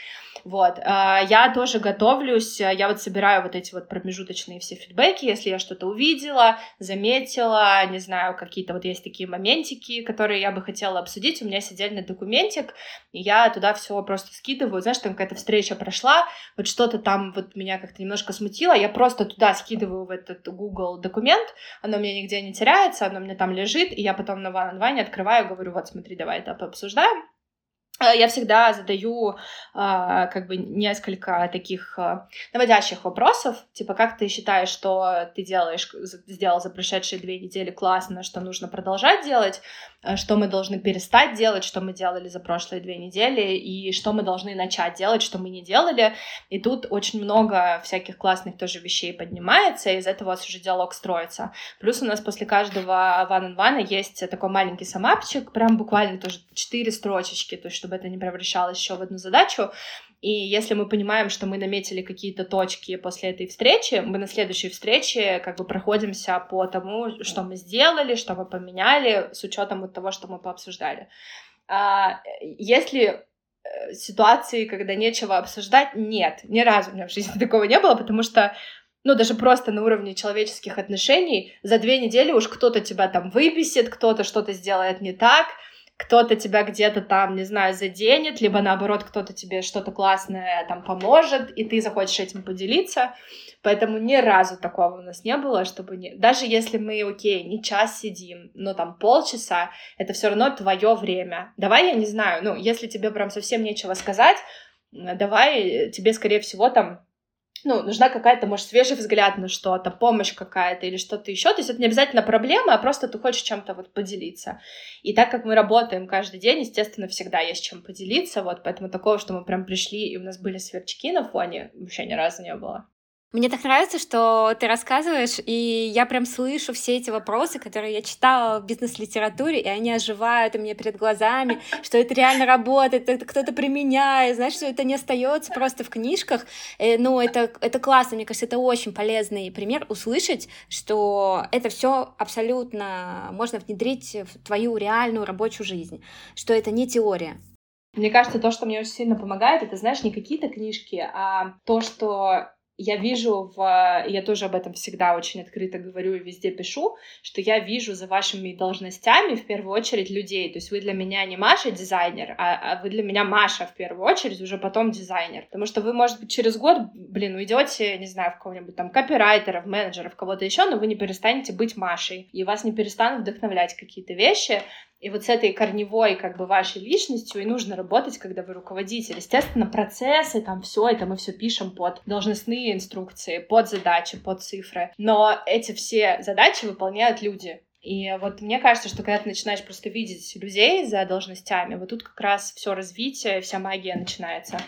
вот. А, я тоже готовлюсь, я вот собираю вот эти вот промежуточные все фидбэки, если я что-то увидела, заметила, не знаю, какие-то вот есть такие моментики, которые я бы хотела обсудить, у меня отдельный документик, и я туда все просто скидываю, знаешь, там какая-то встреча прошла, вот что-то там вот меня как-то немножко смутило, я просто туда скидываю в этот Google документ, оно у меня нигде не теряется, оно у меня там лежит, и я потом на ван открываю, говорю, вот смотри, давай это обсуждаем, Э, я всегда задаю а, как бы несколько таких а, наводящих вопросов, типа как ты считаешь, что ты делаешь, сделал за прошедшие две недели классно, что нужно продолжать делать, э, что мы должны перестать делать, что мы делали за прошлые две недели, и что мы должны начать делать, что мы не делали. И тут очень много всяких классных тоже вещей поднимается, и из этого у вас уже диалог строится. Плюс у нас после каждого on one есть такой маленький самапчик, прям буквально тоже четыре строчечки, то есть чтобы это не превращалось еще в одну задачу. И если мы понимаем, что мы наметили какие-то точки после этой встречи, мы на следующей встрече как бы проходимся по тому, что мы сделали, что мы поменяли, с учетом вот того, что мы пообсуждали. А, если э, ситуации, когда нечего обсуждать, нет, ни разу у меня в жизни такого не было, потому что ну, даже просто на уровне человеческих отношений, за две недели уж кто-то тебя там выбесит, кто-то что-то сделает не так, кто-то тебя где-то там, не знаю, заденет, либо наоборот, кто-то тебе что-то классное там поможет, и ты захочешь этим поделиться. Поэтому ни разу такого у нас не было, чтобы не... Даже если мы, окей, не час сидим, но там полчаса, это все равно твое время. Давай, я не знаю, ну, если тебе прям совсем нечего сказать, давай тебе, скорее всего, там ну, нужна какая-то, может, свежий взгляд на что-то, помощь какая-то или что-то еще. То есть это не обязательно проблема, а просто ты хочешь чем-то вот поделиться. И так как мы работаем каждый день, естественно, всегда есть чем поделиться, вот, поэтому такого, что мы прям пришли, и у нас были сверчки на фоне, вообще ни разу не было. Мне так нравится, что ты рассказываешь, и я прям слышу все эти вопросы, которые я читала в бизнес-литературе, и они оживают у меня перед глазами, что это реально работает, это кто-то применяет, знаешь, что это не остается просто в книжках. Э, ну, это, это классно, мне кажется, это очень полезный пример услышать, что это все абсолютно можно внедрить в твою реальную рабочую жизнь, что это не теория. Мне кажется, то, что мне очень сильно помогает, это, знаешь, не какие-то книжки, а то, что я вижу в... Я тоже об этом всегда очень открыто говорю и везде пишу, что я вижу за вашими должностями в первую очередь людей. То есть вы для меня не Маша дизайнер, а, а вы для меня Маша в первую очередь, уже потом дизайнер. Потому что вы, может быть, через год, блин, уйдете, не знаю, в кого-нибудь там копирайтеров, менеджеров, кого-то еще, но вы не перестанете быть Машей. И вас не перестанут вдохновлять какие-то вещи. И вот с этой корневой как бы вашей личностью и нужно работать, когда вы руководитель. Естественно, процессы, там все это мы все пишем под должностные инструкции, под задачи, под цифры. Но эти все задачи выполняют люди. И вот мне кажется, что когда ты начинаешь просто видеть людей за должностями, вот тут как раз все развитие, вся магия начинается.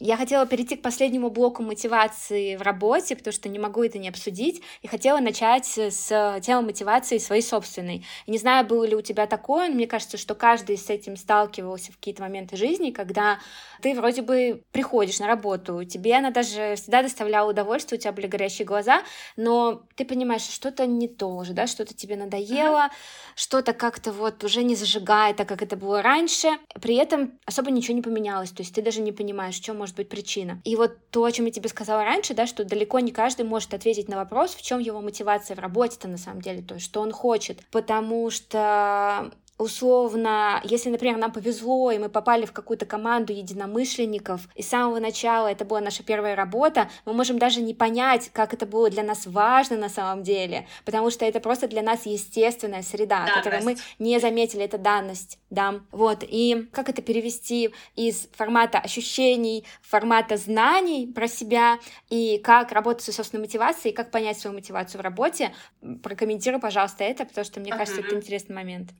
Я хотела перейти к последнему блоку мотивации в работе, потому что не могу это не обсудить, и хотела начать с темы мотивации своей собственной. И не знаю, было ли у тебя такое, но мне кажется, что каждый с этим сталкивался в какие-то моменты жизни, когда ты вроде бы приходишь на работу, тебе она даже всегда доставляла удовольствие, у тебя были горящие глаза, но ты понимаешь, что что-то не то уже, да, что-то тебе надоело, mm-hmm. что-то как-то вот уже не зажигает, так как это было раньше, при этом особо ничего не поменялось, то есть ты даже не понимаешь, что может может быть причина. И вот то, о чем я тебе сказала раньше, да, что далеко не каждый может ответить на вопрос, в чем его мотивация в работе-то на самом деле, то есть что он хочет. Потому что условно, если, например, нам повезло, и мы попали в какую-то команду единомышленников, и с самого начала это была наша первая работа, мы можем даже не понять, как это было для нас важно на самом деле, потому что это просто для нас естественная среда, данность. которую мы не заметили, это данность, да, вот, и как это перевести из формата ощущений, формата знаний про себя, и как работать с собственной мотивацией, и как понять свою мотивацию в работе, прокомментируй, пожалуйста, это, потому что мне uh-huh. кажется, это интересный момент.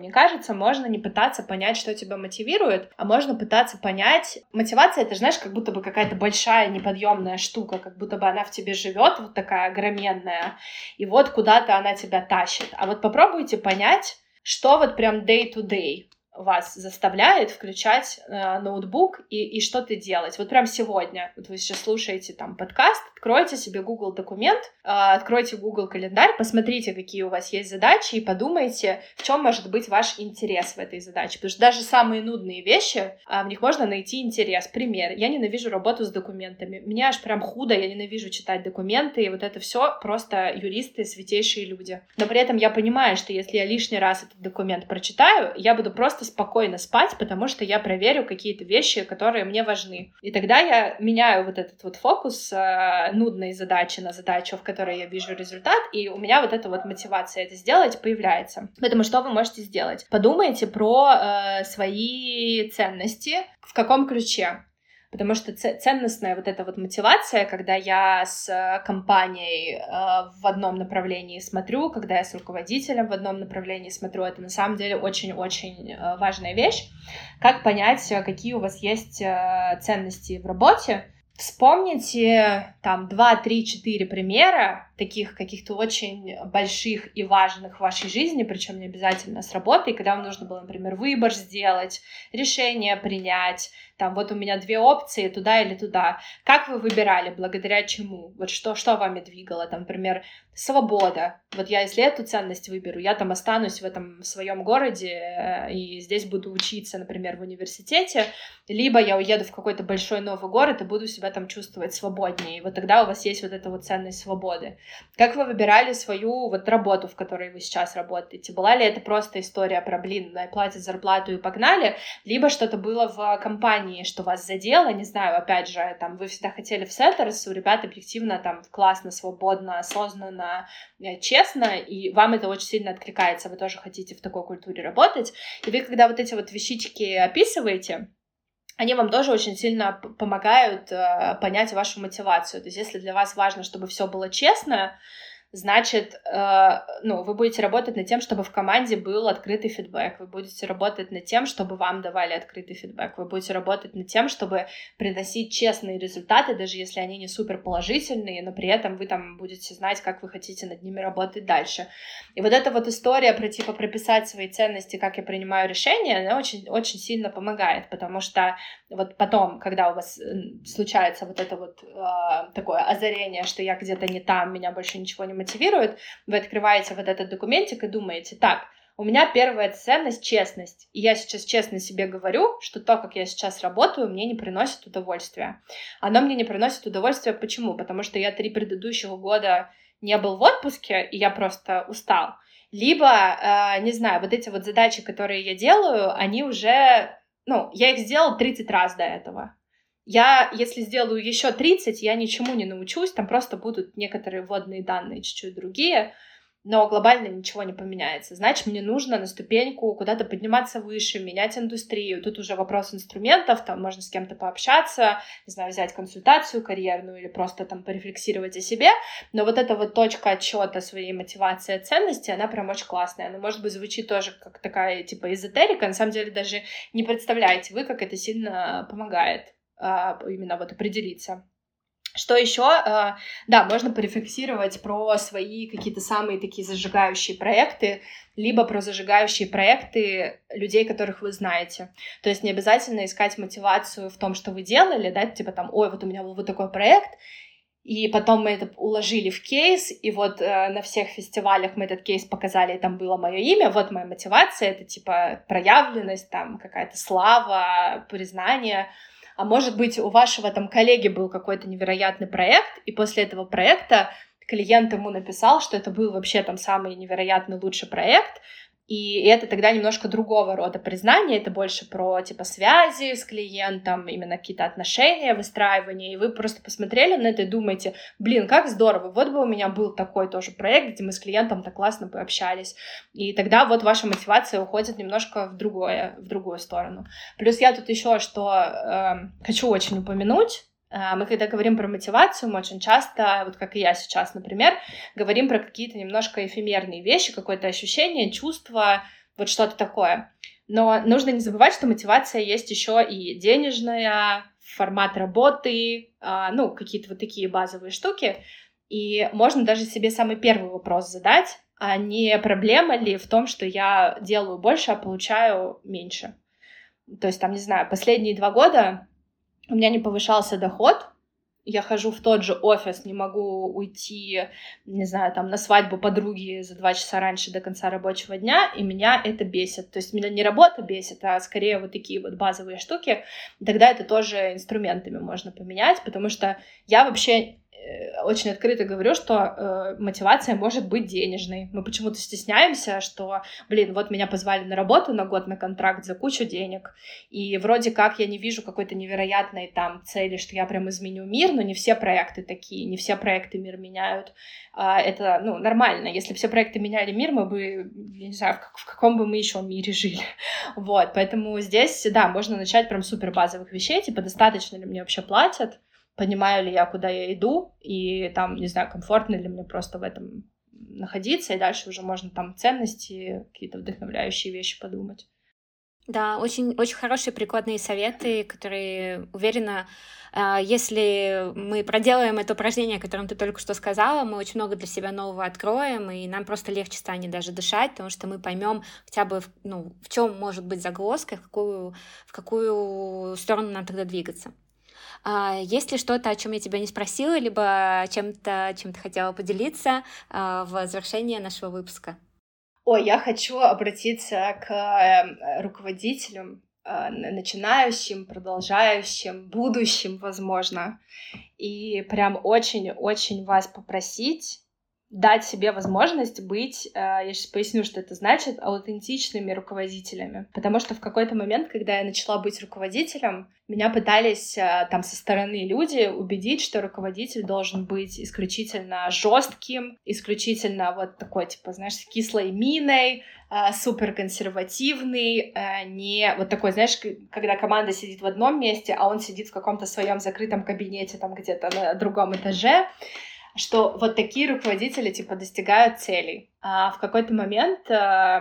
Мне кажется, можно не пытаться понять, что тебя мотивирует, а можно пытаться понять... Мотивация — это, знаешь, как будто бы какая-то большая неподъемная штука, как будто бы она в тебе живет, вот такая огроменная, и вот куда-то она тебя тащит. А вот попробуйте понять, что вот прям day-to-day, -day вас заставляет включать э, ноутбук и, и что-то делать. Вот прям сегодня, вот вы сейчас слушаете там подкаст, откройте себе Google документ, э, откройте Google календарь, посмотрите, какие у вас есть задачи и подумайте, в чем может быть ваш интерес в этой задаче. Потому что даже самые нудные вещи, э, в них можно найти интерес. Пример. Я ненавижу работу с документами. Мне аж прям худо, я ненавижу читать документы, и вот это все просто юристы, святейшие люди. Но при этом я понимаю, что если я лишний раз этот документ прочитаю, я буду просто спокойно спать, потому что я проверю какие-то вещи, которые мне важны. И тогда я меняю вот этот вот фокус э, нудной задачи на задачу, в которой я вижу результат, и у меня вот эта вот мотивация это сделать появляется. Поэтому что вы можете сделать? Подумайте про э, свои ценности, в каком ключе. Потому что ценностная вот эта вот мотивация, когда я с э, компанией э, в одном направлении смотрю, когда я с руководителем в одном направлении смотрю, это на самом деле очень-очень э, важная вещь. Как понять, какие у вас есть ценности в работе, Вспомните там 2, 3, 4 примера таких каких-то очень больших и важных в вашей жизни, причем не обязательно с работой, когда вам нужно было, например, выбор сделать, решение принять, там вот у меня две опции, туда или туда. Как вы выбирали, благодаря чему? Вот что, что вами двигало? Там, например, свобода. Вот я если эту ценность выберу, я там останусь в этом своем городе э, и здесь буду учиться, например, в университете, либо я уеду в какой-то большой новый город и буду себя там чувствовать свободнее. И вот тогда у вас есть вот эта вот ценность свободы. Как вы выбирали свою вот работу, в которой вы сейчас работаете? Была ли это просто история про, блин, платят зарплату и погнали, либо что-то было в компании, что вас задело, не знаю, опять же, там, вы всегда хотели в Setters, у ребят объективно там классно, свободно, осознанно, э, честно, и вам это очень сильно откликается, вы тоже хотите в такой культуре работать, и вы, когда вот эти вот вещички описываете, они вам тоже очень сильно помогают э, понять вашу мотивацию. То есть, если для вас важно, чтобы все было честно, значит, э, ну, вы будете работать над тем, чтобы в команде был открытый фидбэк, вы будете работать над тем, чтобы вам давали открытый фидбэк, вы будете работать над тем, чтобы приносить честные результаты, даже если они не супер положительные, но при этом вы там будете знать, как вы хотите над ними работать дальше. И вот эта вот история про типа прописать свои ценности, как я принимаю решения, она очень, очень сильно помогает, потому что вот потом, когда у вас э, случается вот это вот э, такое озарение, что я где-то не там, меня больше ничего не мотивирует, вы открываете вот этот документик и думаете, так, у меня первая ценность — честность. И я сейчас честно себе говорю, что то, как я сейчас работаю, мне не приносит удовольствия. Оно мне не приносит удовольствия почему? Потому что я три предыдущих года не был в отпуске, и я просто устал. Либо, э, не знаю, вот эти вот задачи, которые я делаю, они уже, ну, я их сделал 30 раз до этого. Я, если сделаю еще 30, я ничему не научусь, там просто будут некоторые вводные данные чуть-чуть другие, но глобально ничего не поменяется. Значит, мне нужно на ступеньку куда-то подниматься выше, менять индустрию. Тут уже вопрос инструментов, там можно с кем-то пообщаться, не знаю, взять консультацию карьерную или просто там порефлексировать о себе. Но вот эта вот точка отчета своей мотивации ценности, она прям очень классная. Она, может быть, звучит тоже как такая, типа, эзотерика. На самом деле даже не представляете вы, как это сильно помогает именно вот определиться. Что еще? А, да, можно порефлексировать про свои какие-то самые такие зажигающие проекты, либо про зажигающие проекты людей, которых вы знаете. То есть не обязательно искать мотивацию в том, что вы делали, да, типа там, ой, вот у меня был вот такой проект, и потом мы это уложили в кейс, и вот э, на всех фестивалях мы этот кейс показали, и там было мое имя, вот моя мотивация, это типа проявленность, там какая-то слава, признание — а может быть, у вашего там коллеги был какой-то невероятный проект, и после этого проекта клиент ему написал, что это был вообще там самый невероятный лучший проект, и это тогда немножко другого рода признание, это больше про типа связи с клиентом, именно какие-то отношения, выстраивания, и вы просто посмотрели на это и думаете, блин, как здорово, вот бы у меня был такой тоже проект, где мы с клиентом так классно пообщались, и тогда вот ваша мотивация уходит немножко в другое, в другую сторону. Плюс я тут еще что э, хочу очень упомянуть, мы, когда говорим про мотивацию, мы очень часто, вот как и я сейчас, например, говорим про какие-то немножко эфемерные вещи, какое-то ощущение, чувство, вот что-то такое. Но нужно не забывать, что мотивация есть еще и денежная, формат работы, а, ну, какие-то вот такие базовые штуки. И можно даже себе самый первый вопрос задать, а не проблема ли в том, что я делаю больше, а получаю меньше. То есть, там, не знаю, последние два года у меня не повышался доход, я хожу в тот же офис, не могу уйти, не знаю, там, на свадьбу подруги за два часа раньше до конца рабочего дня, и меня это бесит. То есть меня не работа бесит, а скорее вот такие вот базовые штуки. Тогда это тоже инструментами можно поменять, потому что я вообще очень открыто говорю, что э, мотивация может быть денежной. Мы почему-то стесняемся, что, блин, вот меня позвали на работу на год на контракт за кучу денег, и вроде как я не вижу какой-то невероятной там цели, что я прям изменю мир, но не все проекты такие, не все проекты мир меняют. А, это, ну, нормально. Если все проекты меняли мир, мы бы, я не знаю, в, как, в каком бы мы еще мире жили. Вот, поэтому здесь, да, можно начать прям супер базовых вещей, типа, достаточно ли мне вообще платят, понимаю ли я, куда я иду, и там, не знаю, комфортно ли мне просто в этом находиться, и дальше уже можно там ценности, какие-то вдохновляющие вещи подумать. Да, очень, очень хорошие прикладные советы, которые, уверена, а, если мы проделаем это упражнение, о котором ты только что сказала, мы очень много для себя нового откроем, и нам просто легче станет даже дышать, потому что мы поймем хотя бы, ну, в чем может быть загвоздка, в какую, в какую сторону нам тогда двигаться. А, есть ли что-то, о чем я тебя не спросила, либо чем-то, чем ты хотела поделиться а, в завершении нашего выпуска? Ой, я хочу обратиться к э, руководителям, э, начинающим, продолжающим, будущим, возможно. И прям очень-очень вас попросить дать себе возможность быть, э, я сейчас поясню, что это значит, аутентичными руководителями. Потому что в какой-то момент, когда я начала быть руководителем, меня пытались э, там со стороны люди убедить, что руководитель должен быть исключительно жестким, исключительно вот такой, типа, знаешь, кислой миной, э, супер консервативный, не вот такой, знаешь, когда команда сидит в одном месте, а он сидит в каком-то своем закрытом кабинете там где-то на другом этаже что вот такие руководители, типа, достигают целей. А в какой-то момент, э,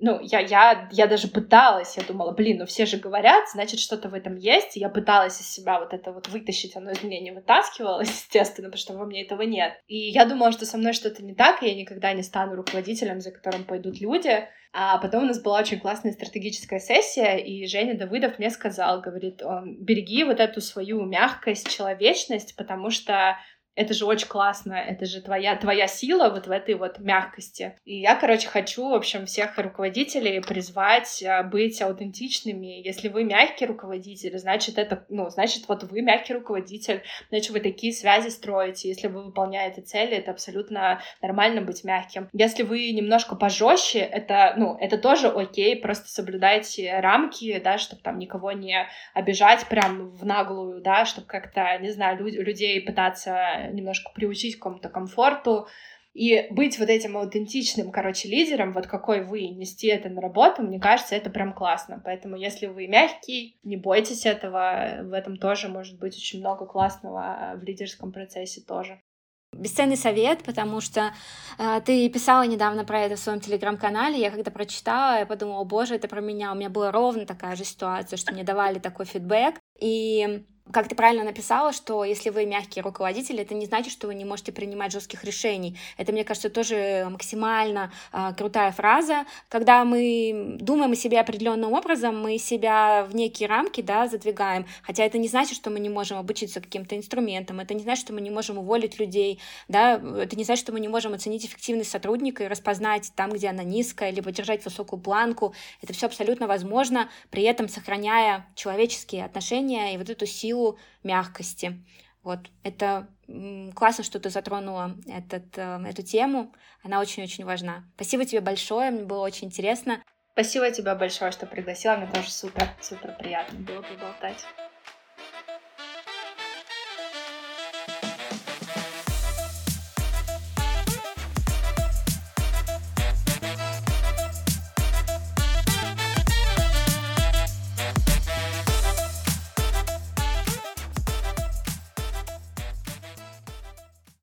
ну, я, я, я даже пыталась, я думала, блин, ну все же говорят, значит, что-то в этом есть, я пыталась из себя вот это вот вытащить, оно из меня не вытаскивалось, естественно, потому что во мне этого нет. И я думала, что со мной что-то не так, и я никогда не стану руководителем, за которым пойдут люди, а потом у нас была очень классная стратегическая сессия, и Женя Давыдов мне сказал, говорит, он, береги вот эту свою мягкость, человечность, потому что это же очень классно, это же твоя, твоя сила вот в этой вот мягкости. И я, короче, хочу, в общем, всех руководителей призвать а, быть аутентичными. Если вы мягкий руководитель, значит, это, ну, значит, вот вы мягкий руководитель, значит, вы такие связи строите. Если вы выполняете цели, это абсолютно нормально быть мягким. Если вы немножко пожестче, это, ну, это тоже окей, просто соблюдайте рамки, да, чтобы там никого не обижать прям в наглую, да, чтобы как-то, не знаю, люд- людей пытаться немножко приучить к какому-то комфорту, и быть вот этим аутентичным, короче, лидером, вот какой вы, нести это на работу, мне кажется, это прям классно. Поэтому если вы мягкий, не бойтесь этого, в этом тоже может быть очень много классного в лидерском процессе тоже. Бесценный совет, потому что э, ты писала недавно про это в своем телеграм-канале. Я когда прочитала, я подумала, о боже, это про меня. У меня была ровно такая же ситуация, что мне давали такой фидбэк. И как ты правильно написала, что если вы мягкий руководитель, это не значит, что вы не можете принимать жестких решений. Это, мне кажется, тоже максимально э, крутая фраза. Когда мы думаем о себе определенным образом, мы себя в некие рамки да, задвигаем. Хотя это не значит, что мы не можем обучиться каким-то инструментам, это не значит, что мы не можем уволить людей, да? это не значит, что мы не можем оценить эффективность сотрудника и распознать там, где она низкая, либо держать высокую планку. Это все абсолютно возможно, при этом сохраняя человеческие отношения и вот эту силу силу мягкости. Вот, это классно, что ты затронула этот, э, эту тему. Она очень-очень важна. Спасибо тебе большое, мне было очень интересно. Спасибо тебе большое, что пригласила. Мне тоже супер, супер приятно было поболтать.